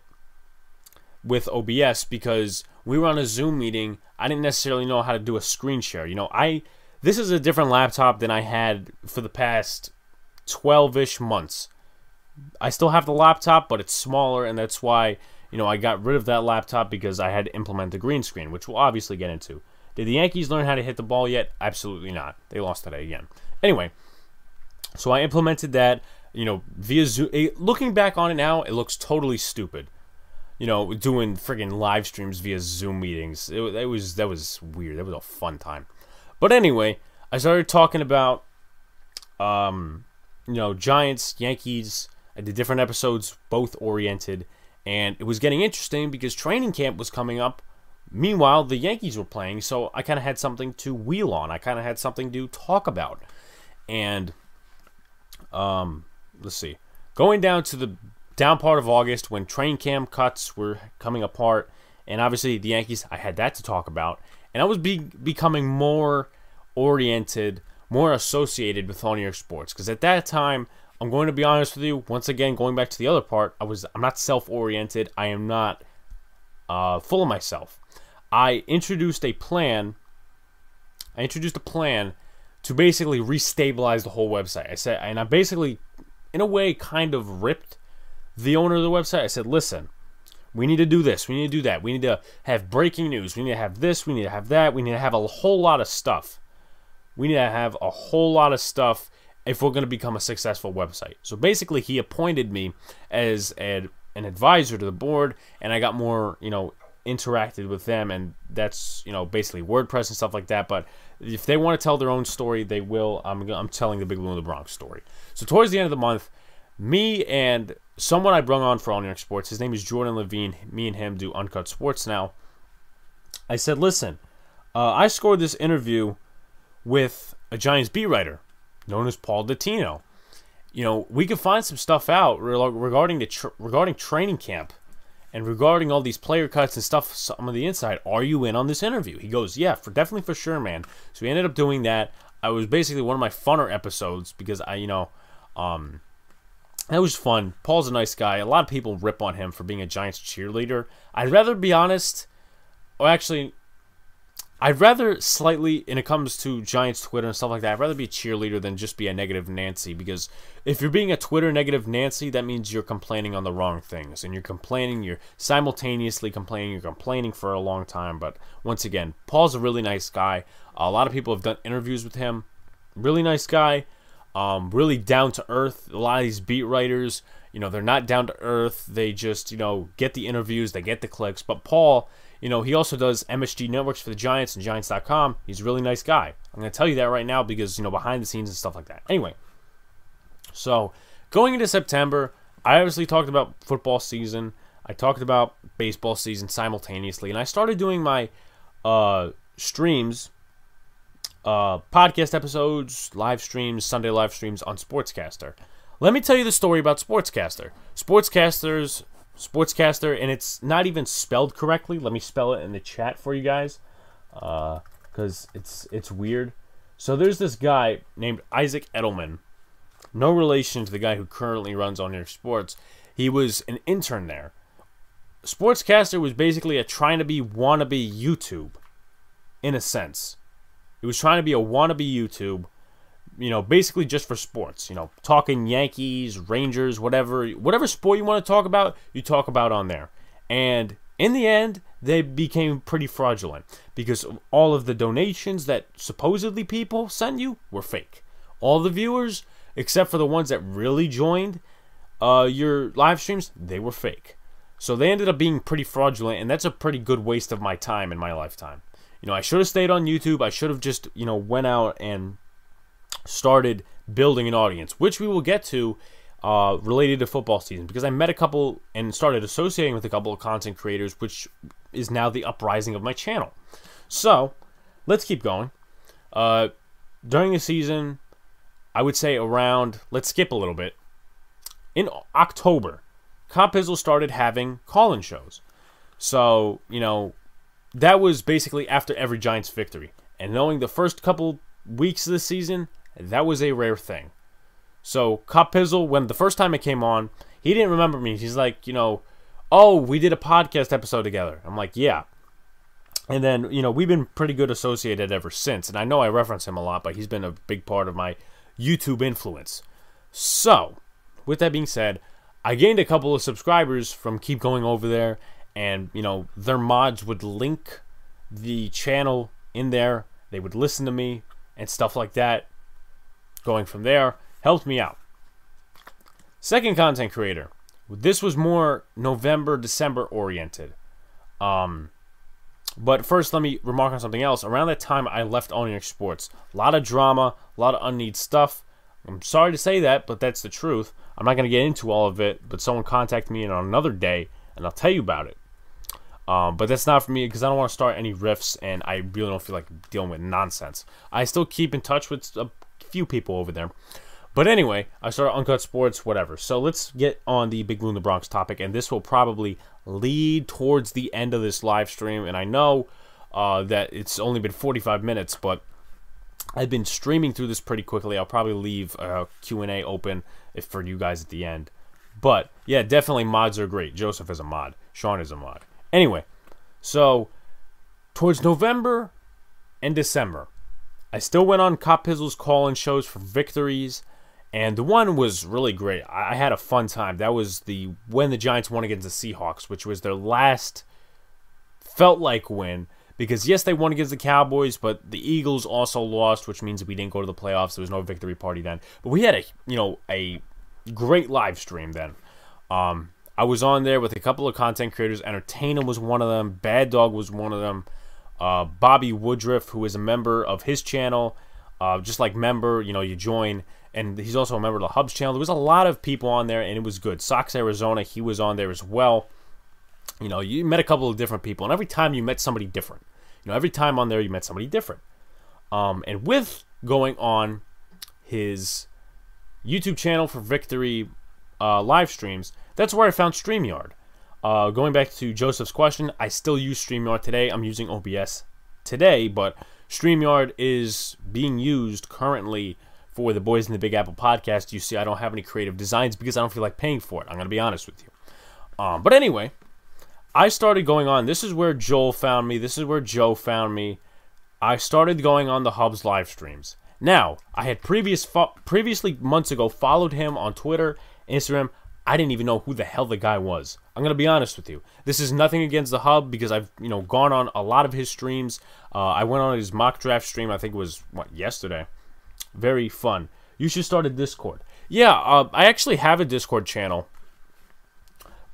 with OBS because we were on a Zoom meeting. I didn't necessarily know how to do a screen share. You know, I this is a different laptop than I had for the past 12ish months. I still have the laptop, but it's smaller, and that's why you know I got rid of that laptop because I had to implement the green screen, which we'll obviously get into. Did the Yankees learn how to hit the ball yet? Absolutely not. They lost today again. Anyway, so I implemented that. You know, via Zoom. Looking back on it now, it looks totally stupid. You know, doing friggin' live streams via Zoom meetings. It, it was that was weird. That was a fun time. But anyway, I started talking about, um, you know, Giants, Yankees. I did different episodes, both oriented, and it was getting interesting because training camp was coming up. Meanwhile, the Yankees were playing, so I kind of had something to wheel on. I kind of had something to talk about, and um, let's see, going down to the down part of August when train cam cuts were coming apart, and obviously the Yankees, I had that to talk about, and I was be- becoming more oriented, more associated with all New York sports. Because at that time, I'm going to be honest with you. Once again, going back to the other part, I was I'm not self-oriented. I am not uh, full of myself. I introduced a plan. I introduced a plan to basically restabilize the whole website. I said, and I basically, in a way, kind of ripped the owner of the website. I said, listen, we need to do this. We need to do that. We need to have breaking news. We need to have this. We need to have that. We need to have a whole lot of stuff. We need to have a whole lot of stuff if we're going to become a successful website. So basically, he appointed me as an, advisor to the board, and I got more, you know, interacted with them, and that's, you know, basically WordPress and stuff like that. But if they want to tell their own story, they will. I'm, I'm telling the Big Blue in the Bronx story. So towards the end of the month, me and someone I brung on for All New York Sports, his name is Jordan Levine. Me and him do Uncut Sports now. I said, listen, uh, I scored this interview with a Giants beat writer known as Paul Dottino. You know, we could find some stuff out regarding the regarding training camp and regarding all these player cuts and stuff some of the inside. Are you in on this interview? He goes, yeah, for definitely for sure, man. So we ended up doing that. I was basically one of my funner episodes because I, you know, um, that was fun. Paul's a nice guy. A lot of people rip on him for being a Giants cheerleader. I'd rather be honest, or actually, I'd rather slightly, when it comes to Giants Twitter and stuff like that, I'd rather be a cheerleader than just be a negative Nancy. Because if you're being a Twitter negative Nancy, that means you're complaining on the wrong things. And you're complaining, you're simultaneously complaining, you're complaining for a long time. But once again, Paul's a really nice guy. A lot of people have done interviews with him. Really nice guy um, really down to earth. A lot of these beat writers, you know, they're not down to earth. They just, you know, get the interviews, they get the clicks. But Paul, you know, he also does MSG networks for the Giants and Giants.com. He's a really nice guy. I'm going to tell you that right now because, you know, behind the scenes and stuff like that. Anyway, so going into September, I obviously talked about football season. I talked about baseball season simultaneously, and I started doing my uh, streams uh, podcast episodes, live streams, Sunday live streams on Sportscaster. Let me tell you the story about Sportscaster. Sportscasters, Sportscaster, and it's not even spelled correctly. Let me spell it in the chat for you guys, because uh, it's it's weird. So there's this guy named Isaac Edelman, no relation to the guy who currently runs on your sports. He was an intern there. Sportscaster was basically a trying to be wannabe YouTube, in a sense. He was trying to be a wannabe YouTube, you know, basically just for sports. You know, talking Yankees, Rangers, whatever, whatever sport you want to talk about, you talk about on there. And in the end, they became pretty fraudulent because all of the donations that supposedly people sent you were fake. All the viewers, except for the ones that really joined uh, your live streams, they were fake. So they ended up being pretty fraudulent, and that's a pretty good waste of my time in my lifetime. You know, I should have stayed on YouTube. I should have just, you know, went out and started building an audience, which we will get to uh, related to football season because I met a couple and started associating with a couple of content creators, which is now the uprising of my channel. So let's keep going. Uh, during the season, I would say around, let's skip a little bit. In October, Cop Pizzle started having call in shows. So, you know, that was basically after every Giants victory. And knowing the first couple weeks of the season, that was a rare thing. So Cop Pizzle, when the first time it came on, he didn't remember me. He's like, you know, oh, we did a podcast episode together. I'm like, yeah. And then, you know, we've been pretty good associated ever since. And I know I reference him a lot, but he's been a big part of my YouTube influence. So, with that being said, I gained a couple of subscribers from keep going over there and, you know, their mods would link the channel in there. They would listen to me and stuff like that. Going from there helped me out. Second content creator. This was more November, December oriented. Um, but first, let me remark on something else. Around that time, I left Onyx Sports. A lot of drama, a lot of unneeded stuff. I'm sorry to say that, but that's the truth. I'm not going to get into all of it, but someone contacted me on another day, and I'll tell you about it. Um, but that's not for me because I don't want to start any riffs, and I really don't feel like dealing with nonsense. I still keep in touch with a few people over there. But anyway, I started Uncut Sports, whatever. So let's get on the Big Blue in the Bronx topic, and this will probably lead towards the end of this live stream. And I know uh, that it's only been 45 minutes, but I've been streaming through this pretty quickly. I'll probably leave a Q&A open if for you guys at the end. But yeah, definitely mods are great. Joseph is a mod. Sean is a mod. Anyway, so towards November and December, I still went on Cop Pizzle's call-in shows for victories and the one was really great. I had a fun time. That was the when the Giants won against the Seahawks, which was their last felt like win because yes, they won against the Cowboys, but the Eagles also lost, which means we didn't go to the playoffs. There was no victory party then. But we had a you know a great live stream then. Um, I was on there with a couple of content creators. Entertainer was one of them. Bad Dog was one of them. Uh, Bobby Woodruff, who is a member of his channel, uh, just like member, you know, you join and he's also a member of the Hubs channel. There was a lot of people on there, and it was good. Sox Arizona, he was on there as well. You know, you met a couple of different people, and every time you met somebody different. You know, every time on there you met somebody different. Um, and with going on his YouTube channel for Victory uh, live streams, that's where I found StreamYard. Uh, going back to Joseph's question, I still use StreamYard today. I'm using OBS today, but StreamYard is being used currently for the Boys in the Big Apple podcast, you see I don't have any creative designs because I don't feel like paying for it. I'm going to be honest with you. Um, but anyway, I started going on. This is where Joel found me. This is where Joe found me. I started going on the Hubs live streams. Now, I had previous fo- previously months ago followed him on Twitter, Instagram. I didn't even know who the hell the guy was. I'm gonna be honest with you. This is nothing against the hub because I've you know gone on a lot of his streams. Uh, I went on his mock draft stream. I think it was what yesterday. Very fun. You should start a Discord. Yeah, uh, I actually have a Discord channel,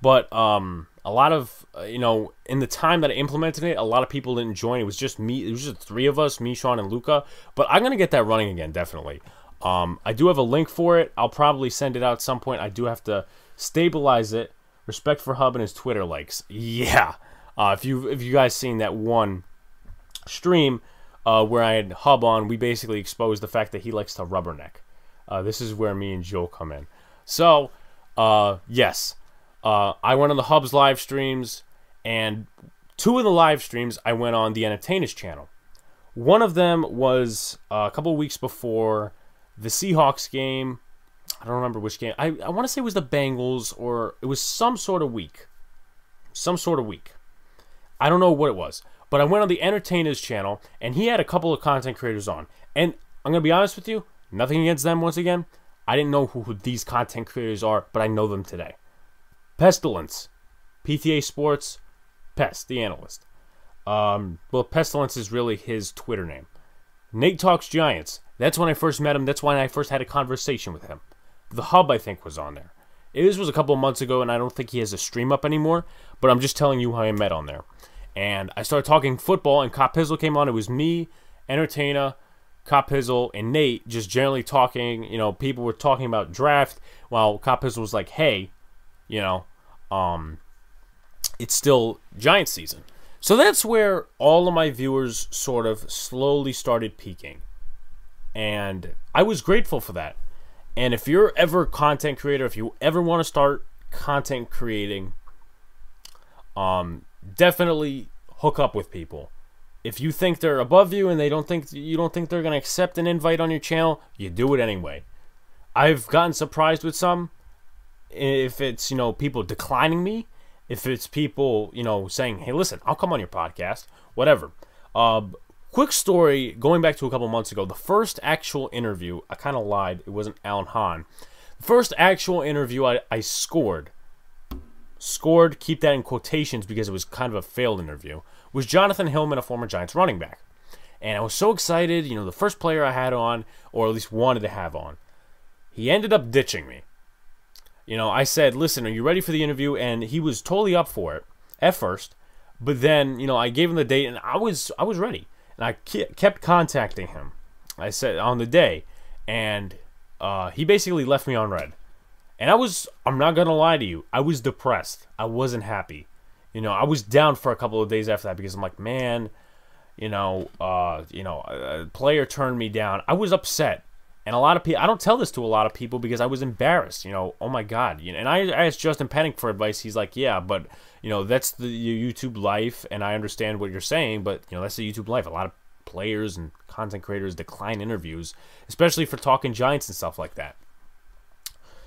but um, a lot of uh, you know, in the time that I implemented it, a lot of people didn't join. It was just me. It was just three of us, me, Sean, and Luca. But I'm gonna get that running again, definitely. Um, I do have a link for it. I'll probably send it out some point. I do have to stabilize it. Respect for Hub and his Twitter likes. Yeah. Uh, if you if you guys seen that one stream, uh, where I had Hub on, we basically exposed the fact that he likes to rubberneck. Uh, this is where me and Joe come in. So, uh, yes, uh, I went on the Hub's live streams, and two of the live streams I went on the Entertainers channel. One of them was uh, a couple weeks before the Seahawks game. I don't remember which game. I, I want to say it was the Bengals, or it was some sort of week. Some sort of week. I don't know what it was. But I went on the Entertainers channel, and he had a couple of content creators on. And I'm going to be honest with you, nothing against them once again. I didn't know who, who these content creators are, but I know them today. Pestilence, PTA Sports, Pest, the analyst. Um, well, Pestilence is really his Twitter name. Nate Talks Giants. That's when I first met him. That's when I first had a conversation with him. The Hub, I think, was on there. This was a couple of months ago, and I don't think he has a stream up anymore, but I'm just telling you how I met on there and I started talking football, and Cop came on. It was me, Entertainer, Cop and Nate just generally talking. You know, people were talking about draft, while Cop was like, "Hey, you know, um, it's still Giant season." So that's where all of my viewers sort of slowly started peaking, and I was grateful for that. And if you're ever content creator, if you ever want to start content creating, um, definitely hook up with people. If you think they're above you and they don't think you don't think they're to accept an invite on your channel, you do it anyway. I've gotten surprised with some if it's, you know, people declining me if it's people, you know, saying, "Hey, listen, I'll come on your podcast," whatever. Uh, quick story going back to a couple months ago, the first actual interview, I kind of lied. It wasn't Alan Hahn. The first actual interview I, I scored, scored, keep that in quotations because it was kind of a failed interview, was Jonathan Hilliman, a former Giants running back. And I was so excited, you know, the first player I had on, or at least wanted to have on. He ended up ditching me. You know, I said, listen, are you ready for the interview? And he was totally up for it at first. But then, you know, I gave him the date and I was I was ready. And I kept contacting him. I said on the day and uh, he basically left me on red. And I was I'm not to lie to you. I was depressed. I wasn't happy. You know, I was down for a couple of days after that because I'm like, man, you know, uh, you know, a player turned me down. I was upset. And a lot of people, I don't tell this to a lot of people because I was embarrassed. You know, oh my god. You know, and I, I asked Justin Penik for advice. He's like, yeah, but you know, that's the YouTube life, and I understand what you're saying, but you know, that's the YouTube life. A lot of players and content creators decline interviews, especially for talking Giants and stuff like that.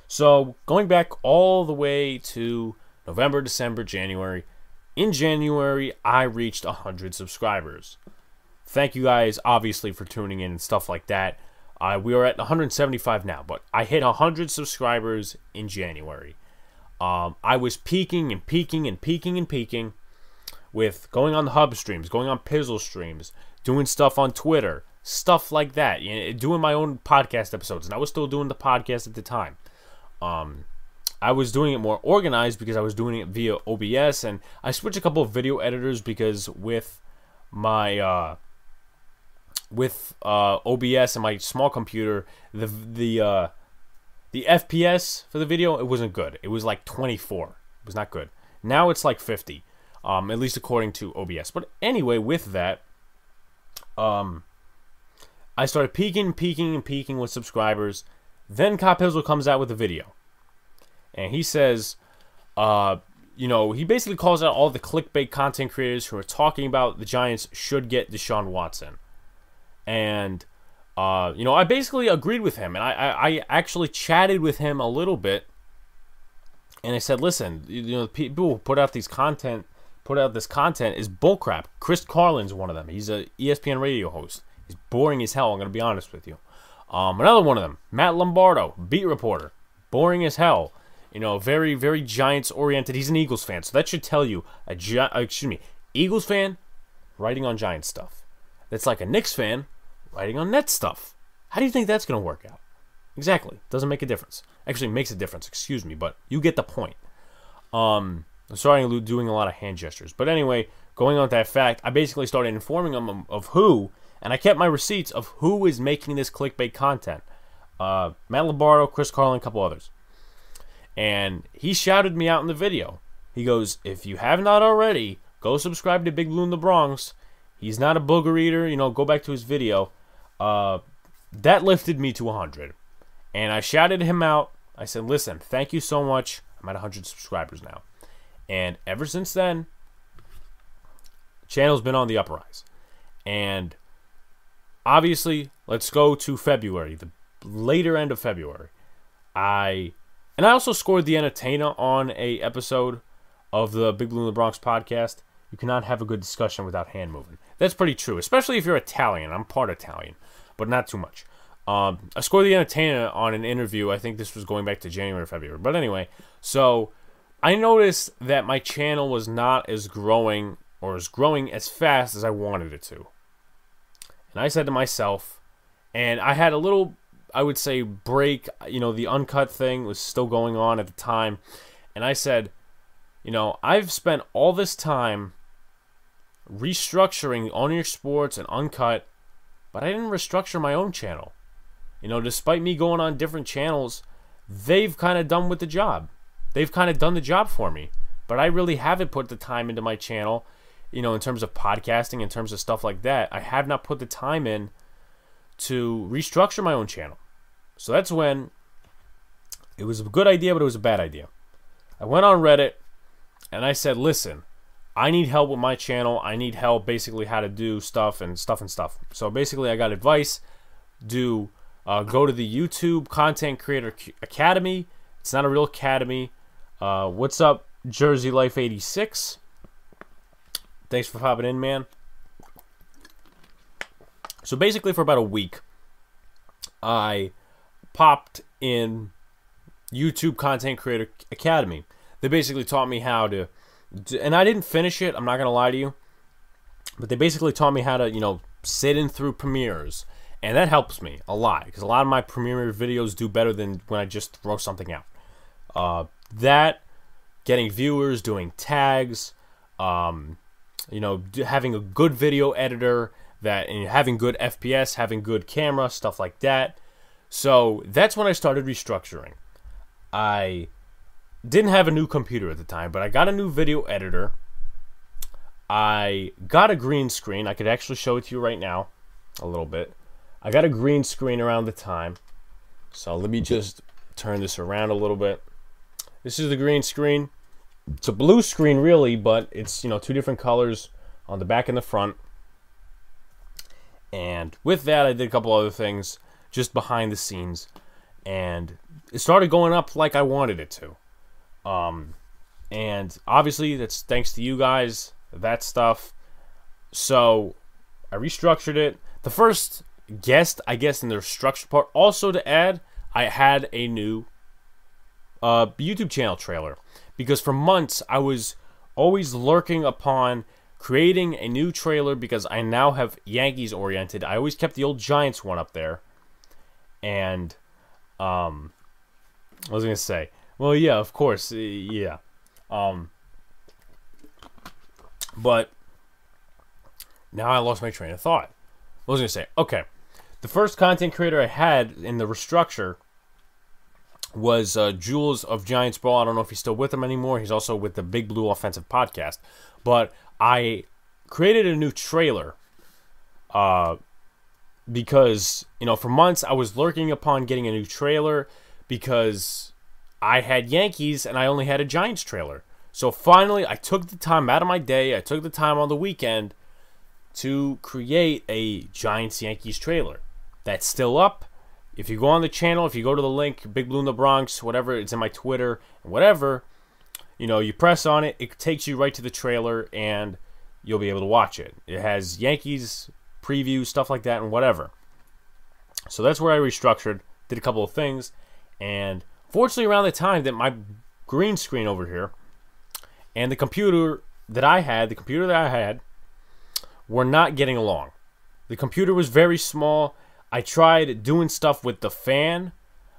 So going back all the way to November, December, January. In January, I reached 100 subscribers. Thank you guys, obviously, for tuning in and stuff like that. Uh, we are at 175 now, but I hit 100 subscribers in January. Um, I was peaking and peaking and peaking and peaking with going on the hub streams, going on Pizzle streams, doing stuff on Twitter, stuff like that. You know, doing my own podcast episodes, and I was still doing the podcast at the time. Um, I was doing it more organized because I was doing it via OBS, and I switched a couple of video editors because with my uh, with uh, OBS and my small computer, the the uh, the FPS for the video it wasn't good. It was like 24. It was not good. Now it's like 50, um, at least according to OBS. But anyway, with that, um, I started peaking, peaking, and peaking with subscribers. Then Cop Hizzle comes out with a video, and he says, uh, you know, he basically calls out all the clickbait content creators who are talking about the Giants should get Deshaun Watson and uh, you know, I basically agreed with him, and I, I, I actually chatted with him a little bit, and I said, listen, you know, people who put out these content, put out this content is bullcrap. Chris Carlin's one of them. He's a ESPN radio host. He's boring as hell. I'm gonna be honest with you. Um, another one of them, Matt Lombardo, beat reporter, boring as hell. You know, very very Giants oriented. He's an Eagles fan, so that should tell you a Gi- uh, excuse me, Eagles fan writing on Giants stuff. That's like a Knicks fan writing on net stuff. How do you think that's going to work out? Exactly. Doesn't make a difference. Actually, makes a difference. Excuse me, but you get the point. Um, I'm sorry, Lou doing a lot of hand gestures, but anyway, going on with that fact, I basically started informing them of who, and I kept my receipts of who is making this clickbait content. Uh, Matt Lombardo, Chris Carlin, a couple others. And he shouted me out in the video. He goes, "If you have not already, go subscribe to Big Blue in the Bronx. He's not a booger eater. You know, go back to his video. Uh, that lifted me to 100. And I shouted him out. I said, listen, thank you so much. I'm at 100 subscribers now. And ever since then, channel's been on the uprise. And obviously, let's go to February, the later end of February. I and I also scored the entertainer on a episode of the Big Blue in the Bronx podcast. You cannot have a good discussion without hand moving. That's pretty true, especially if you're Italian. I'm part Italian but not too much. Um, I scored the entertainer on an interview. I think this was going back to January or February. But anyway, so I noticed that my channel was not as growing or as growing as fast as I wanted it to. And I said to myself, and I had a little, I would say, break. You know, the uncut thing was still going on at the time. And I said, you know, I've spent all this time restructuring On Your Sports and Uncut but I didn't restructure my own channel. You know, despite me going on different channels, they've kind of done with the job. They've kind of done the job for me. But I really haven't put the time into my channel, you know, in terms of podcasting, in terms of stuff like that. I have not put the time in to restructure my own channel. So that's when it was a good idea, but it was a bad idea. I went on Reddit and I said, listen, I need help with my channel. I need help basically how to do stuff and stuff and stuff. So basically, I got advice. Do uh, go to the YouTube Content Creator Academy. It's not a real academy. Uh, what's up? Jersey Life 86. Thanks for popping in, man. So basically, for about a week, I popped in YouTube Content Creator Academy. They basically taught me how to, and I didn't finish it. I'm not gonna lie to you, but they basically taught me how to, you know, sit in through premieres, and that helps me a lot because a lot of my premiere videos do better than when I just throw something out. Uh, that, getting viewers, doing tags, um, you know, having a good video editor, that and having good FPS, having good camera, stuff like that. So that's when I started restructuring. I didn't have a new computer at the time, but I got a new video editor. I got a green screen. I could actually show it to you right now a little bit. I got a green screen around the time. So let me just turn this around a little bit. This is the green screen. It's a blue screen really, but it's, you know, two different colors on the back and the front. And with that, I did a couple other things just behind the scenes. And it started going up like I wanted it to. Um, and obviously, that's thanks to you guys, that stuff. So I restructured it. The first guest, I guess, in the structure part, also to add, I had a new uh, YouTube channel trailer because for months I was always lurking upon creating a new trailer because I now have Yankees oriented. I always kept the old Giants one up there, and um, I was gonna say, well, yeah, of course, yeah, um, but now I lost my train of thought. I was gonna say, okay, the first content creator I had in the restructure was uh, Jules of Giants Ball. I don't know if he's still with them anymore. He's also with the Big Blue Offensive Podcast. But I created a new trailer uh, because, you know, for months I was lurking upon getting a new trailer because I had Yankees and I only had a Giants trailer. So finally, I took the time out of my day, I took the time on the weekend to create a Giants Yankees trailer. That's still up. If you go on the channel, if you go to the link, Big Blue in the Bronx, whatever, it's in my Twitter, whatever, you know, you press on it, it takes you right to the trailer, and you'll be able to watch it. It has Yankees preview, stuff like that, and whatever. So that's where I restructured, did a couple of things, and fortunately, around the time that my green screen over here and the computer that I had, the computer that I had, were not getting along. The computer was very small. I tried doing stuff with the fan,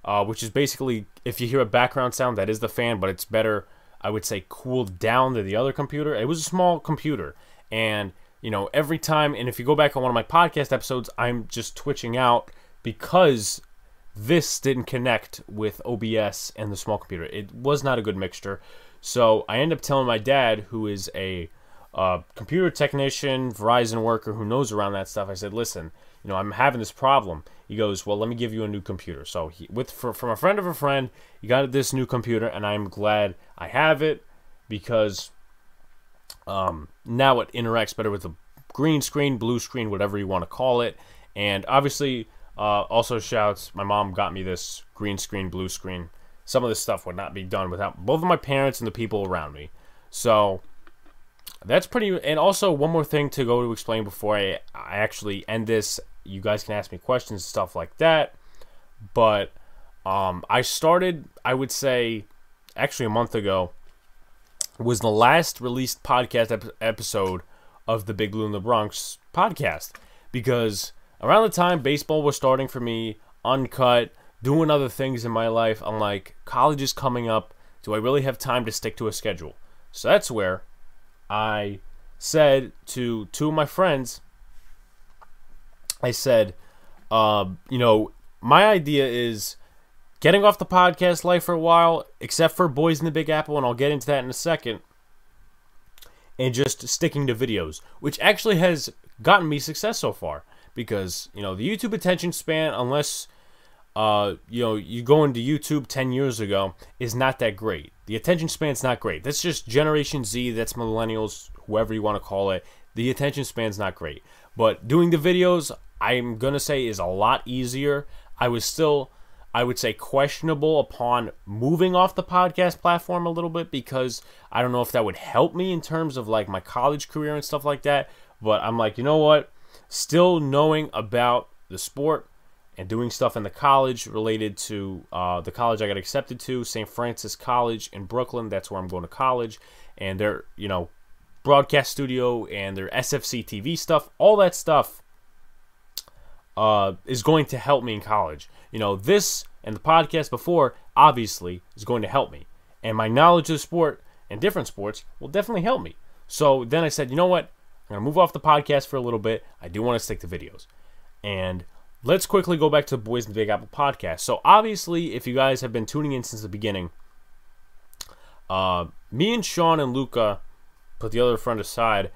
uh, which is basically if you hear a background sound, that is the fan, but it's better I would say cooled down to the other computer. It was a small computer, and you know every time. And if you go back on one of my podcast episodes, I'm just twitching out because this didn't connect with OBS and the small computer. It was not a good mixture. So I end up telling my dad, who is a uh, computer technician, Verizon worker who knows around that stuff. I said, listen, you know, I'm having this problem. He goes, well, let me give you a new computer. So he, with for, from a friend of a friend, he got this new computer, and I'm glad I have it because um, now it interacts better with the green screen, blue screen, whatever you want to call it. And obviously, uh, also shouts, my mom got me this green screen, blue screen. Some of this stuff would not be done without both of my parents and the people around me. So that's pretty. And also, one more thing to go to explain before I, I actually end this. You guys can ask me questions, and stuff like that. But um, I started, I would say, actually a month ago, was the last released podcast ep- episode of the Big Blue in the Bronx podcast. Because around the time baseball was starting for me, uncut, doing other things in my life, I'm like, college is coming up. Do I really have time to stick to a schedule? So that's where I said to two of my friends, I said, uh, you know, my idea is getting off the podcast life for a while, except for Boys in the Big Apple, and I'll get into that in a second, and just sticking to videos, which actually has gotten me success so far. Because, you know, the YouTube attention span, unless uh, you know, you go into YouTube 10 years ago is not that great. The attention span's not great. That's just Generation Z, that's millennials, whoever you want to call it. The attention span's not great. But doing the videos, I'm to say is a lot easier. I was still I would say questionable upon moving off the podcast platform a little bit because I don't know if that would help me in terms of like my college career and stuff like that. But I'm like, you know what? Still knowing about the sport and doing stuff in the college related to uh, the college I got accepted to, St. Francis College in Brooklyn. That's where I'm going to college. And their, you know, broadcast studio and their SFC TV stuff, all that stuff uh, is going to help me in college. You know, this and the podcast before obviously is going to help me. And my knowledge of sport and different sports will definitely help me. So then I said, you know what? I'm going to move off the podcast for a little bit. I do want to stick to videos. And let's quickly go back to the Boys in the Big Apple podcast. So obviously, if you guys have been tuning in since the beginning, uh, me and Sean and Luca, put the other friend aside,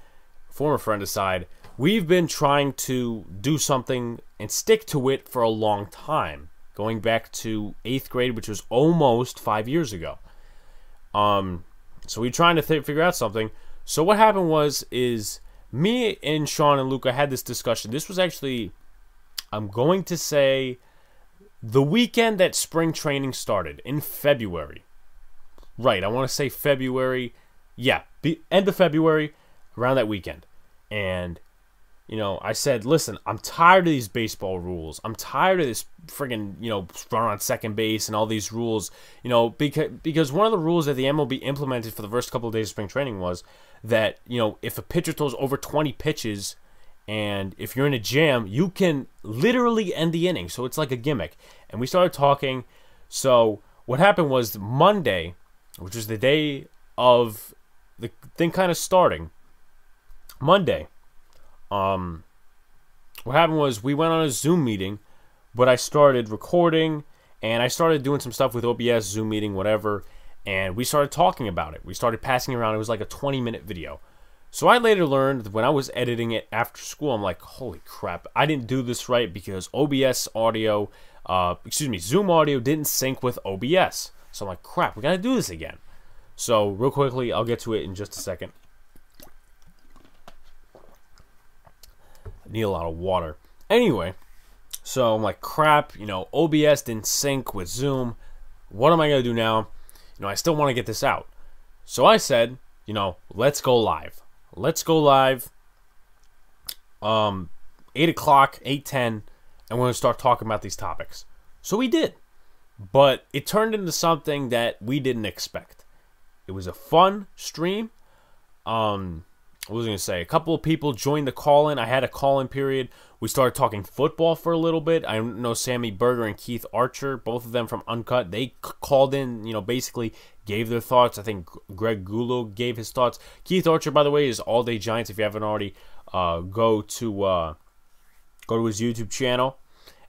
former friend aside, we've been trying to do something and stick to it for a long time, going back to eighth grade, which was almost five years ago. Um, so we are trying to th- figure out something. So what happened was is me and Sean and Luca had this discussion. This was actually, I'm going to say, the weekend that spring training started in February. Right, I want to say February. Yeah, the end of February, around that weekend. And you know, I said, listen, I'm tired of these baseball rules. I'm tired of this friggin', you know, run on second base and all these rules. You know, because because one of the rules that the MLB implemented for the first couple of days of spring training was that you know if a pitcher throws over 20 pitches, and if you're in a jam, you can literally end the inning. So it's like a gimmick. And we started talking. So what happened was Monday, which was the day of the thing kind of starting. Monday um, what happened was we went on a Zoom meeting, but I started recording and I started doing some stuff with OBS, Zoom meeting, whatever, and we started talking about it. We started passing around. It was like a 20 minute video. So I later learned when I was editing it after school, I'm like, holy crap, I didn't do this right because OBS audio, uh, excuse me, Zoom audio didn't sync with OBS. So I'm like, crap, we gotta do this again. So real quickly, I'll get to it in just a second. Need a lot of water. Anyway, so I'm like, crap, you know, OBS didn't sync with Zoom. What am I going to do now? You know, I still want to get this out. So I said, you know, let's go live. Let's go live. Um, 8 o'clock, 8.10, and we're to start talking about these topics. So we did. But it turned into something that we didn't expect. It was a fun stream. Um, what was I going to say? A couple of people joined the call in. I had a call in period. We started talking football for a little bit. I know Sammy Berger and Keith Archer, both of them from Uncut. They called in, you know, basically gave their thoughts. I think Greg Gulo gave his thoughts. Keith Archer, by the way, is All Day Giants. If you haven't already, uh, go to uh, go to his YouTube channel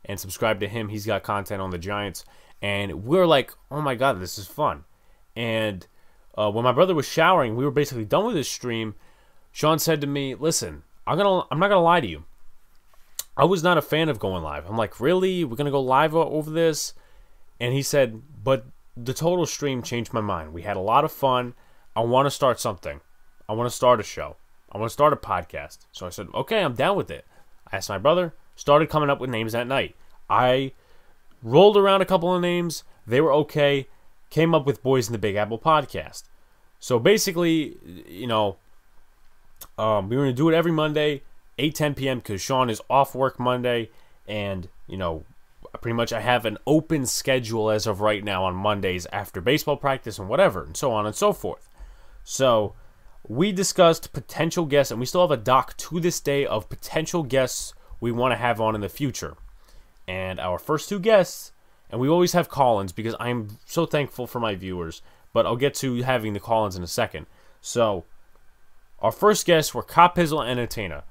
and subscribe to him. He's got content on the Giants, and we're like, oh my god, this is fun. And uh, when my brother was showering, we were basically done with this stream Sean said to me, "Listen, I'm gonna I'm not gonna lie to you. I was not a fan of going live. I'm like, really? We're gonna go live over this?" And he said, "But the total stream changed my mind. We had a lot of fun. I want to start something. I want to start a show. I want to start a podcast." So I said, "Okay, I'm down with it." I asked my brother. Started coming up with names that night. I rolled around a couple of names. They were okay. Came up with Boys in the Big Apple podcast. So basically, you know, um, we're going to do it every Monday, 8 10 p.m. because Sean is off work Monday. And, you know, pretty much I have an open schedule as of right now on Mondays after baseball practice and whatever, and so on and so forth. So we discussed potential guests, and we still have a doc to this day of potential guests we want to have on in the future. And our first two guests, and we always have call-ins because I'm so thankful for my viewers. But I'll get to having the call-ins in a second. So our first guests were Cop Pizzle and Entertainer.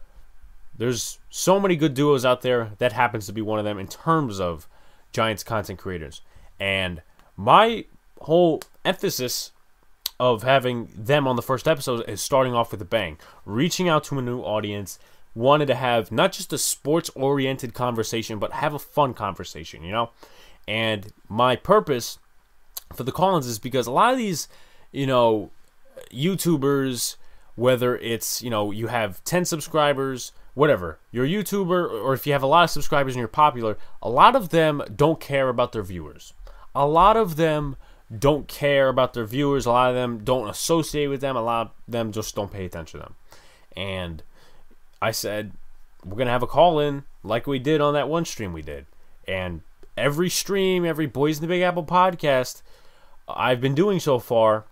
There's so many good duos out there. That happens to be one of them in terms of Giants content creators. And my whole emphasis of having them on the first episode is starting off with a bang, reaching out to a new audience. Wanted to have not just a sports oriented conversation, but have a fun conversation, you know? And my purpose for the call-ins is because a lot of these, you know, YouTubers, whether it's you know you have 10 subscribers whatever, you're a YouTuber, or if you have a lot of subscribers and you're popular, a lot of them don't care about their viewers. A lot of them don't care about their viewers. A lot of them don't associate with them. A lot of them just don't pay attention to them. And I said, we're to have a call in like we did on that one stream we did. And every stream, every Boys in the Big Apple podcast I've been doing so far,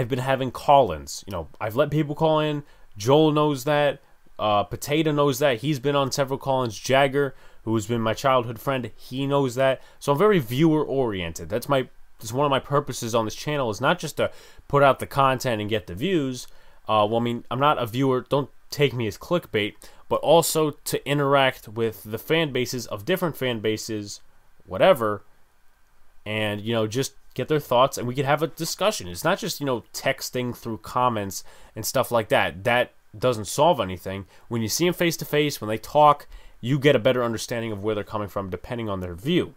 I've been having call ins. You know, I've let people call in. Joel knows that. Uh, Potato knows that. He's been on several call ins. Jagger, who's been my childhood friend, he knows that. So I'm very viewer oriented. That's my that's one of my purposes on this channel is not just to put out the content and get the views. Uh, well, I mean, I'm not a viewer. Don't take me as clickbait, but also to interact with the fan bases of different fan bases, whatever, and you know just get their thoughts and we could have a discussion. It's not just you know texting through comments and stuff like that. That doesn't solve anything. When you see them face to face, when they talk, you get a better understanding of where they're coming from depending on their view.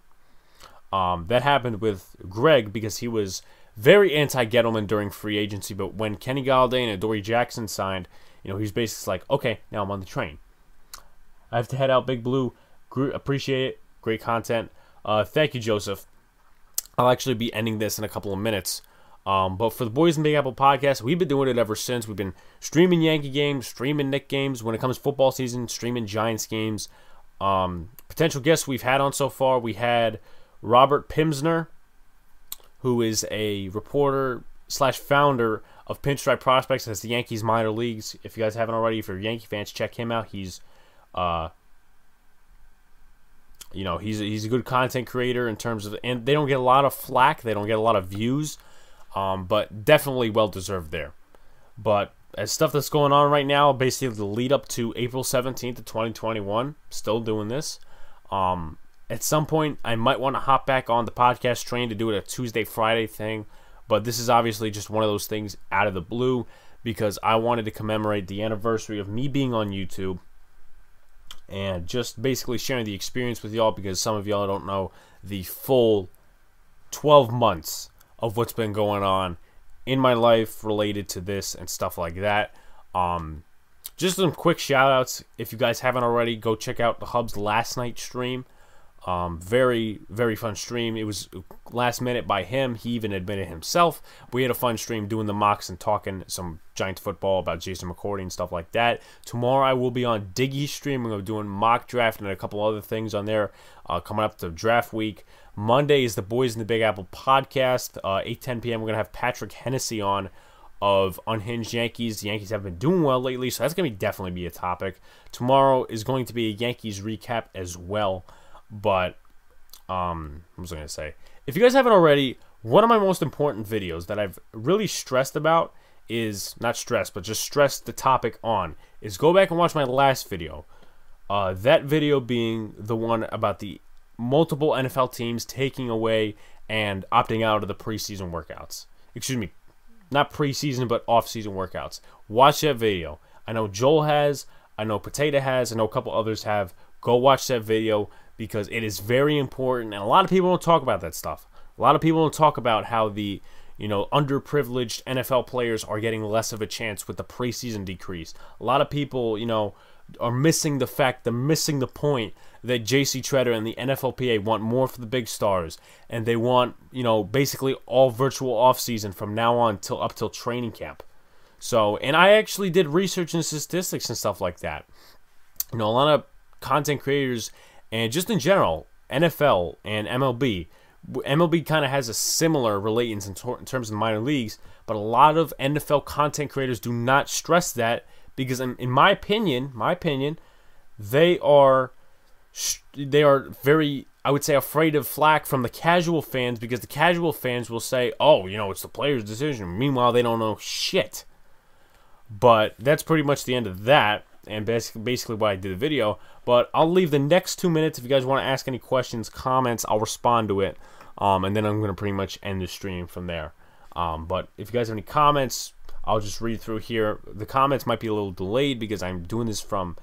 Um, that happened with Greg because he was very anti Gettleman during free agency, but when Kenny Golladay and Adoree' Jackson signed, you know, he's basically like, okay, now I'm on the train. I have to head out, Big Blue. Appreciate it. Great content. Uh, thank you, Joseph. I'll actually be ending this in a couple of minutes. Um, but for the Boys in Big Apple podcast, we've been doing it ever since. We've been streaming Yankee games, streaming Knick games. When it comes to football season, streaming Giants games. Um, potential guests we've had on so far, we had Robert Pimpsner, who is a reporter slash founder of Pinstripe Prospects as the Yankees minor leagues. If you guys haven't already, if you're Yankee fans, check him out. He's, uh, you know, he's he's a good content creator in terms of, and they don't get a lot of flack, they don't get a lot of views, um, but definitely well deserved there. But as stuff that's going on right now, basically the lead up to April 17th of 2021, still doing this. Um, at some point, I might want to hop back on the podcast train to do it a Tuesday, Friday thing. But this is obviously just one of those things out of the blue because I wanted to commemorate the anniversary of me being on YouTube and just basically sharing the experience with y'all because some of y'all don't know the full 12 months of what's been going on in my life related to this and stuff like that. Um, just some quick shout outs. If you guys haven't already, go check out the Hub's last night stream. Um, very, very fun stream. It was last minute by him. He even admitted himself. We had a fun stream doing the mocks and talking some Giants football about Jason McCourty and stuff like that. Tomorrow I will be on Diggy's stream. We're doing mock draft and a couple other things on there uh, coming up to draft week. Monday is the Boys in the Big Apple podcast. Uh, 8 10 p.m. We're going to have Patrick Hennessy on of Unhinged Yankees. The Yankees have been doing well lately, so that's going to be definitely be a topic. Tomorrow is going to be a Yankees recap as well. But um, what was to say? If you guys haven't already, one of my most important videos that I've really stressed about is not stressed, but just stressed the topic on is go back and watch my last video. Uh, that video being the one about the multiple NFL teams taking away and opting out of the preseason workouts. Excuse me, not preseason, but off-season workouts. Watch that video. I know Joel has, I know Potato has, I know a couple others have. Go watch that video because it is very important, and a lot of people don't talk about that stuff. A lot of people don't talk about how the you know underprivileged NFL players are getting less of a chance with the preseason decrease. A lot of people, you know, are missing the fact, they're missing the point that JC Tretter and the NFLPA want more for the big stars, and they want you know basically all virtual offseason from now on till up till training camp. So, and I actually did research and statistics and stuff like that. You know, a lot of content creators and just in general, NFL and MLB. MLB kind of has a similar relatance in, in, terms of minor leagues, but a lot of NFL content creators do not stress that because, in, in my opinion, my opinion, they are they are very, I would say, afraid of flack from the casual fans because the casual fans will say, "Oh, you know, it's the player's decision." Meanwhile, they don't know shit. But that's pretty much the end of that and basically, basically why I did the video. But I'll leave the next two minutes if you guys want to ask any questions, comments. I'll respond to it, um, and then I'm gonna pretty much end the stream from there. Um, but if you guys have any comments, I'll just read through here. The comments might be a little delayed because I'm doing this from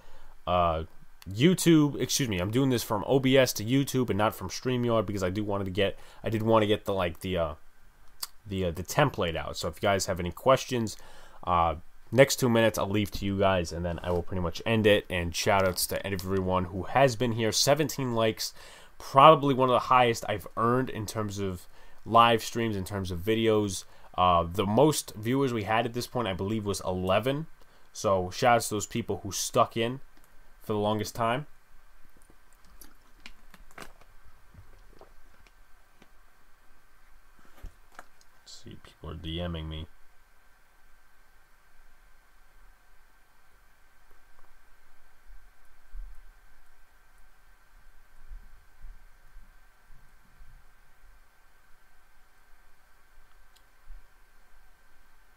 uh, YouTube. Excuse me, I'm doing this from OBS to YouTube and not from Streamyard because I do wanted to get I did want to get the like the uh, the uh, the template out. So if you guys have any questions, uh, next two minutes I'll leave to you guys, and then I will pretty much end it. And shout outs to everyone who has been here. 17 likes, probably one of the highest I've earned in terms of live streams, in terms of videos. Uh, the most viewers we had at this point, I believe, was 11. So shout outs to those people who stuck in for the longest time. Let's see, people are DMing me.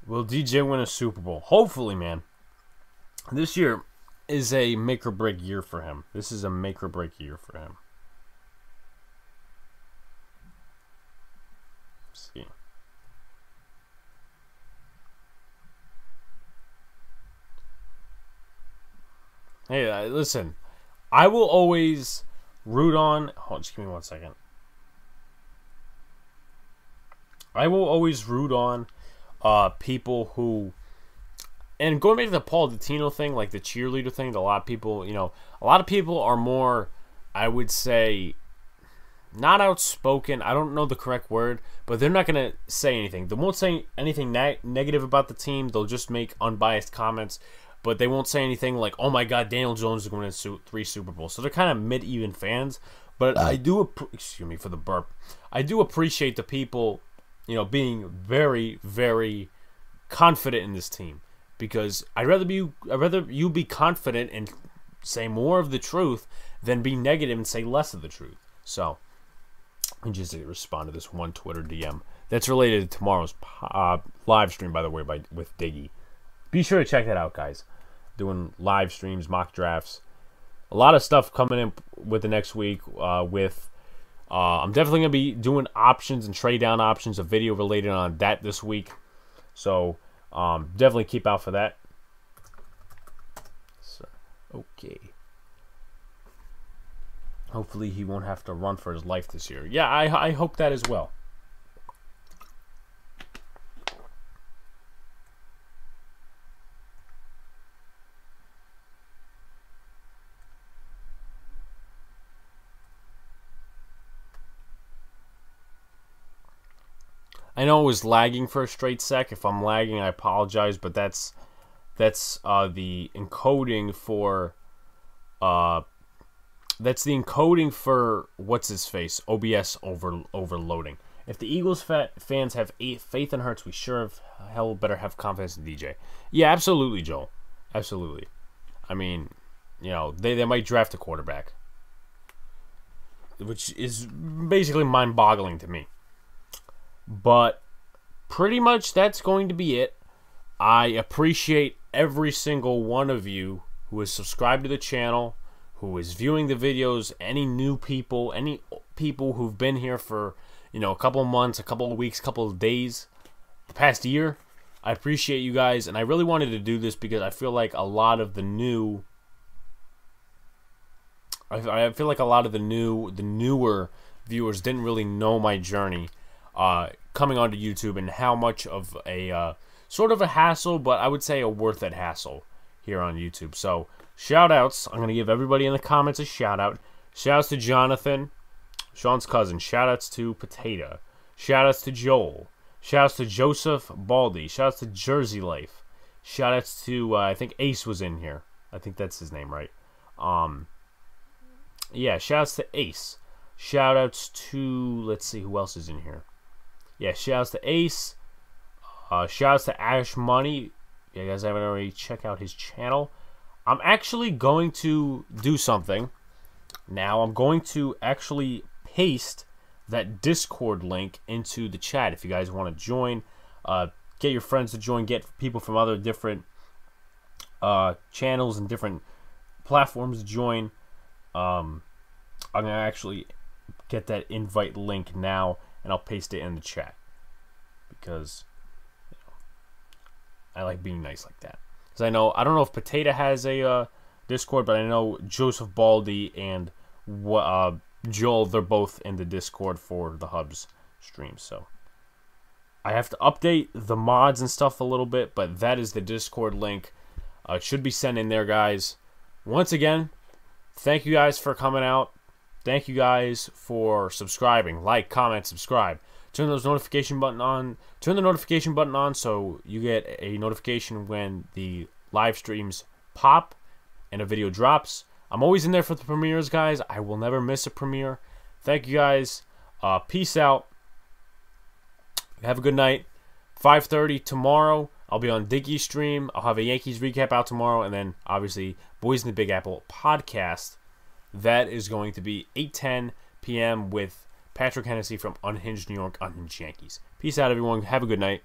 Will DJ win a Super Bowl? Hopefully, man. This year is a make or break year for him. This is a make or break year for him. Let's see. Hey, uh, listen. I will always root on. Hold, just give me one second. I will always root on uh, people who and going back to the Paul Dottino thing, like the cheerleader thing, a lot of people, you know, a lot of people are more, I would say, not outspoken. I don't know the correct word, but they're not going to say anything. They won't say anything ne- negative about the team. They'll just make unbiased comments, but they won't say anything like, "Oh my God, Daniel Jones is going to win three Super Bowls." So they're kind of mid-even fans. But I do, excuse me for the burp. I do appreciate the people, you know, being very, very confident in this team because I'd rather be I'd rather you be confident and say more of the truth than be negative and say less of the truth. So, I just respond to this one Twitter DM that's related to tomorrow's uh, live stream, by the way, by with Diggy. Be sure to check that out, guys. Doing live streams, mock drafts, a lot of stuff coming in with the next week. Uh, with uh, I'm definitely gonna be doing options and trade down options, a video related on that this week. So um, definitely keep out for that. So, okay. Hopefully he won't have to run for his life this year. Yeah, I, I hope that as well. I know it was lagging for a straight sec. If I'm lagging, I apologize, but that's that's uh, the encoding for uh, that's the encoding for what's his face OBS over overloading. If the Eagles fa- fans have faith in Hurts, we sure have hell better have confidence in DJ. Yeah, absolutely, Joel. Absolutely. I mean, you know, they, they might draft a quarterback, which is basically mind boggling to me. But pretty much that's going to be it. I appreciate every single one of you who is subscribed to the channel, who is viewing the videos, any new people, any people who've been here for, you know, a couple of months, a couple of weeks, a couple of days, the past year. I appreciate you guys, and I really wanted to do this because I feel like a lot of the new I, feel like a lot of the new the newer viewers didn't really know my journey uh, coming onto YouTube and how much of a uh, sort of a hassle, but I would say a worth it hassle here on YouTube. So shout outs. I'm gonna give everybody in the comments a shout out. Shout outs to Jonathan, Sean's cousin. Shout outs to Potato. Shout outs to Joel. Shout outs to Joseph Baldy. Shout outs to Jersey Life. Shout outs to uh, I think Ace was in here. I think that's his name, right? Um, yeah, shout outs to Ace. Shout outs to let's see who else is in here yeah, shouts to Ace. Uh, shouts to Ash Money. You guys haven't already check out his channel. I'm actually going to do something. Now I'm going to actually paste that Discord link into the chat if you guys want to join. Uh, get your friends to join. Get people from other different uh, channels and different platforms to join. Um, I'm gonna actually get that invite link now and I'll paste it in the chat because you know, I like being nice like that. Because I know I don't know if Potato has a uh, Discord, but I know Joseph Baldy and uh, Joel they're both in the Discord for the Hubs stream. So I have to update the mods and stuff a little bit, but that is the Discord link. Uh, it should be sent in there, guys. Once again, thank you guys for coming out. Thank you guys for subscribing. Like, comment, subscribe. Turn those notification button on. Turn the notification button on so you get a notification when the live streams pop and a video drops. I'm always in there for the premieres, guys. I will never miss a premiere. Thank you guys. Uh, peace out. Have a good night. 5:30 tomorrow. I'll be on Dickie's stream. I'll have a Yankees recap out tomorrow, and then obviously Boys in the Big Apple podcast. That is going to be 8:10 p.m. with Patrick Hennessy from Unhinged New York, Unhinged Yankees. Peace out, everyone. Have a good night.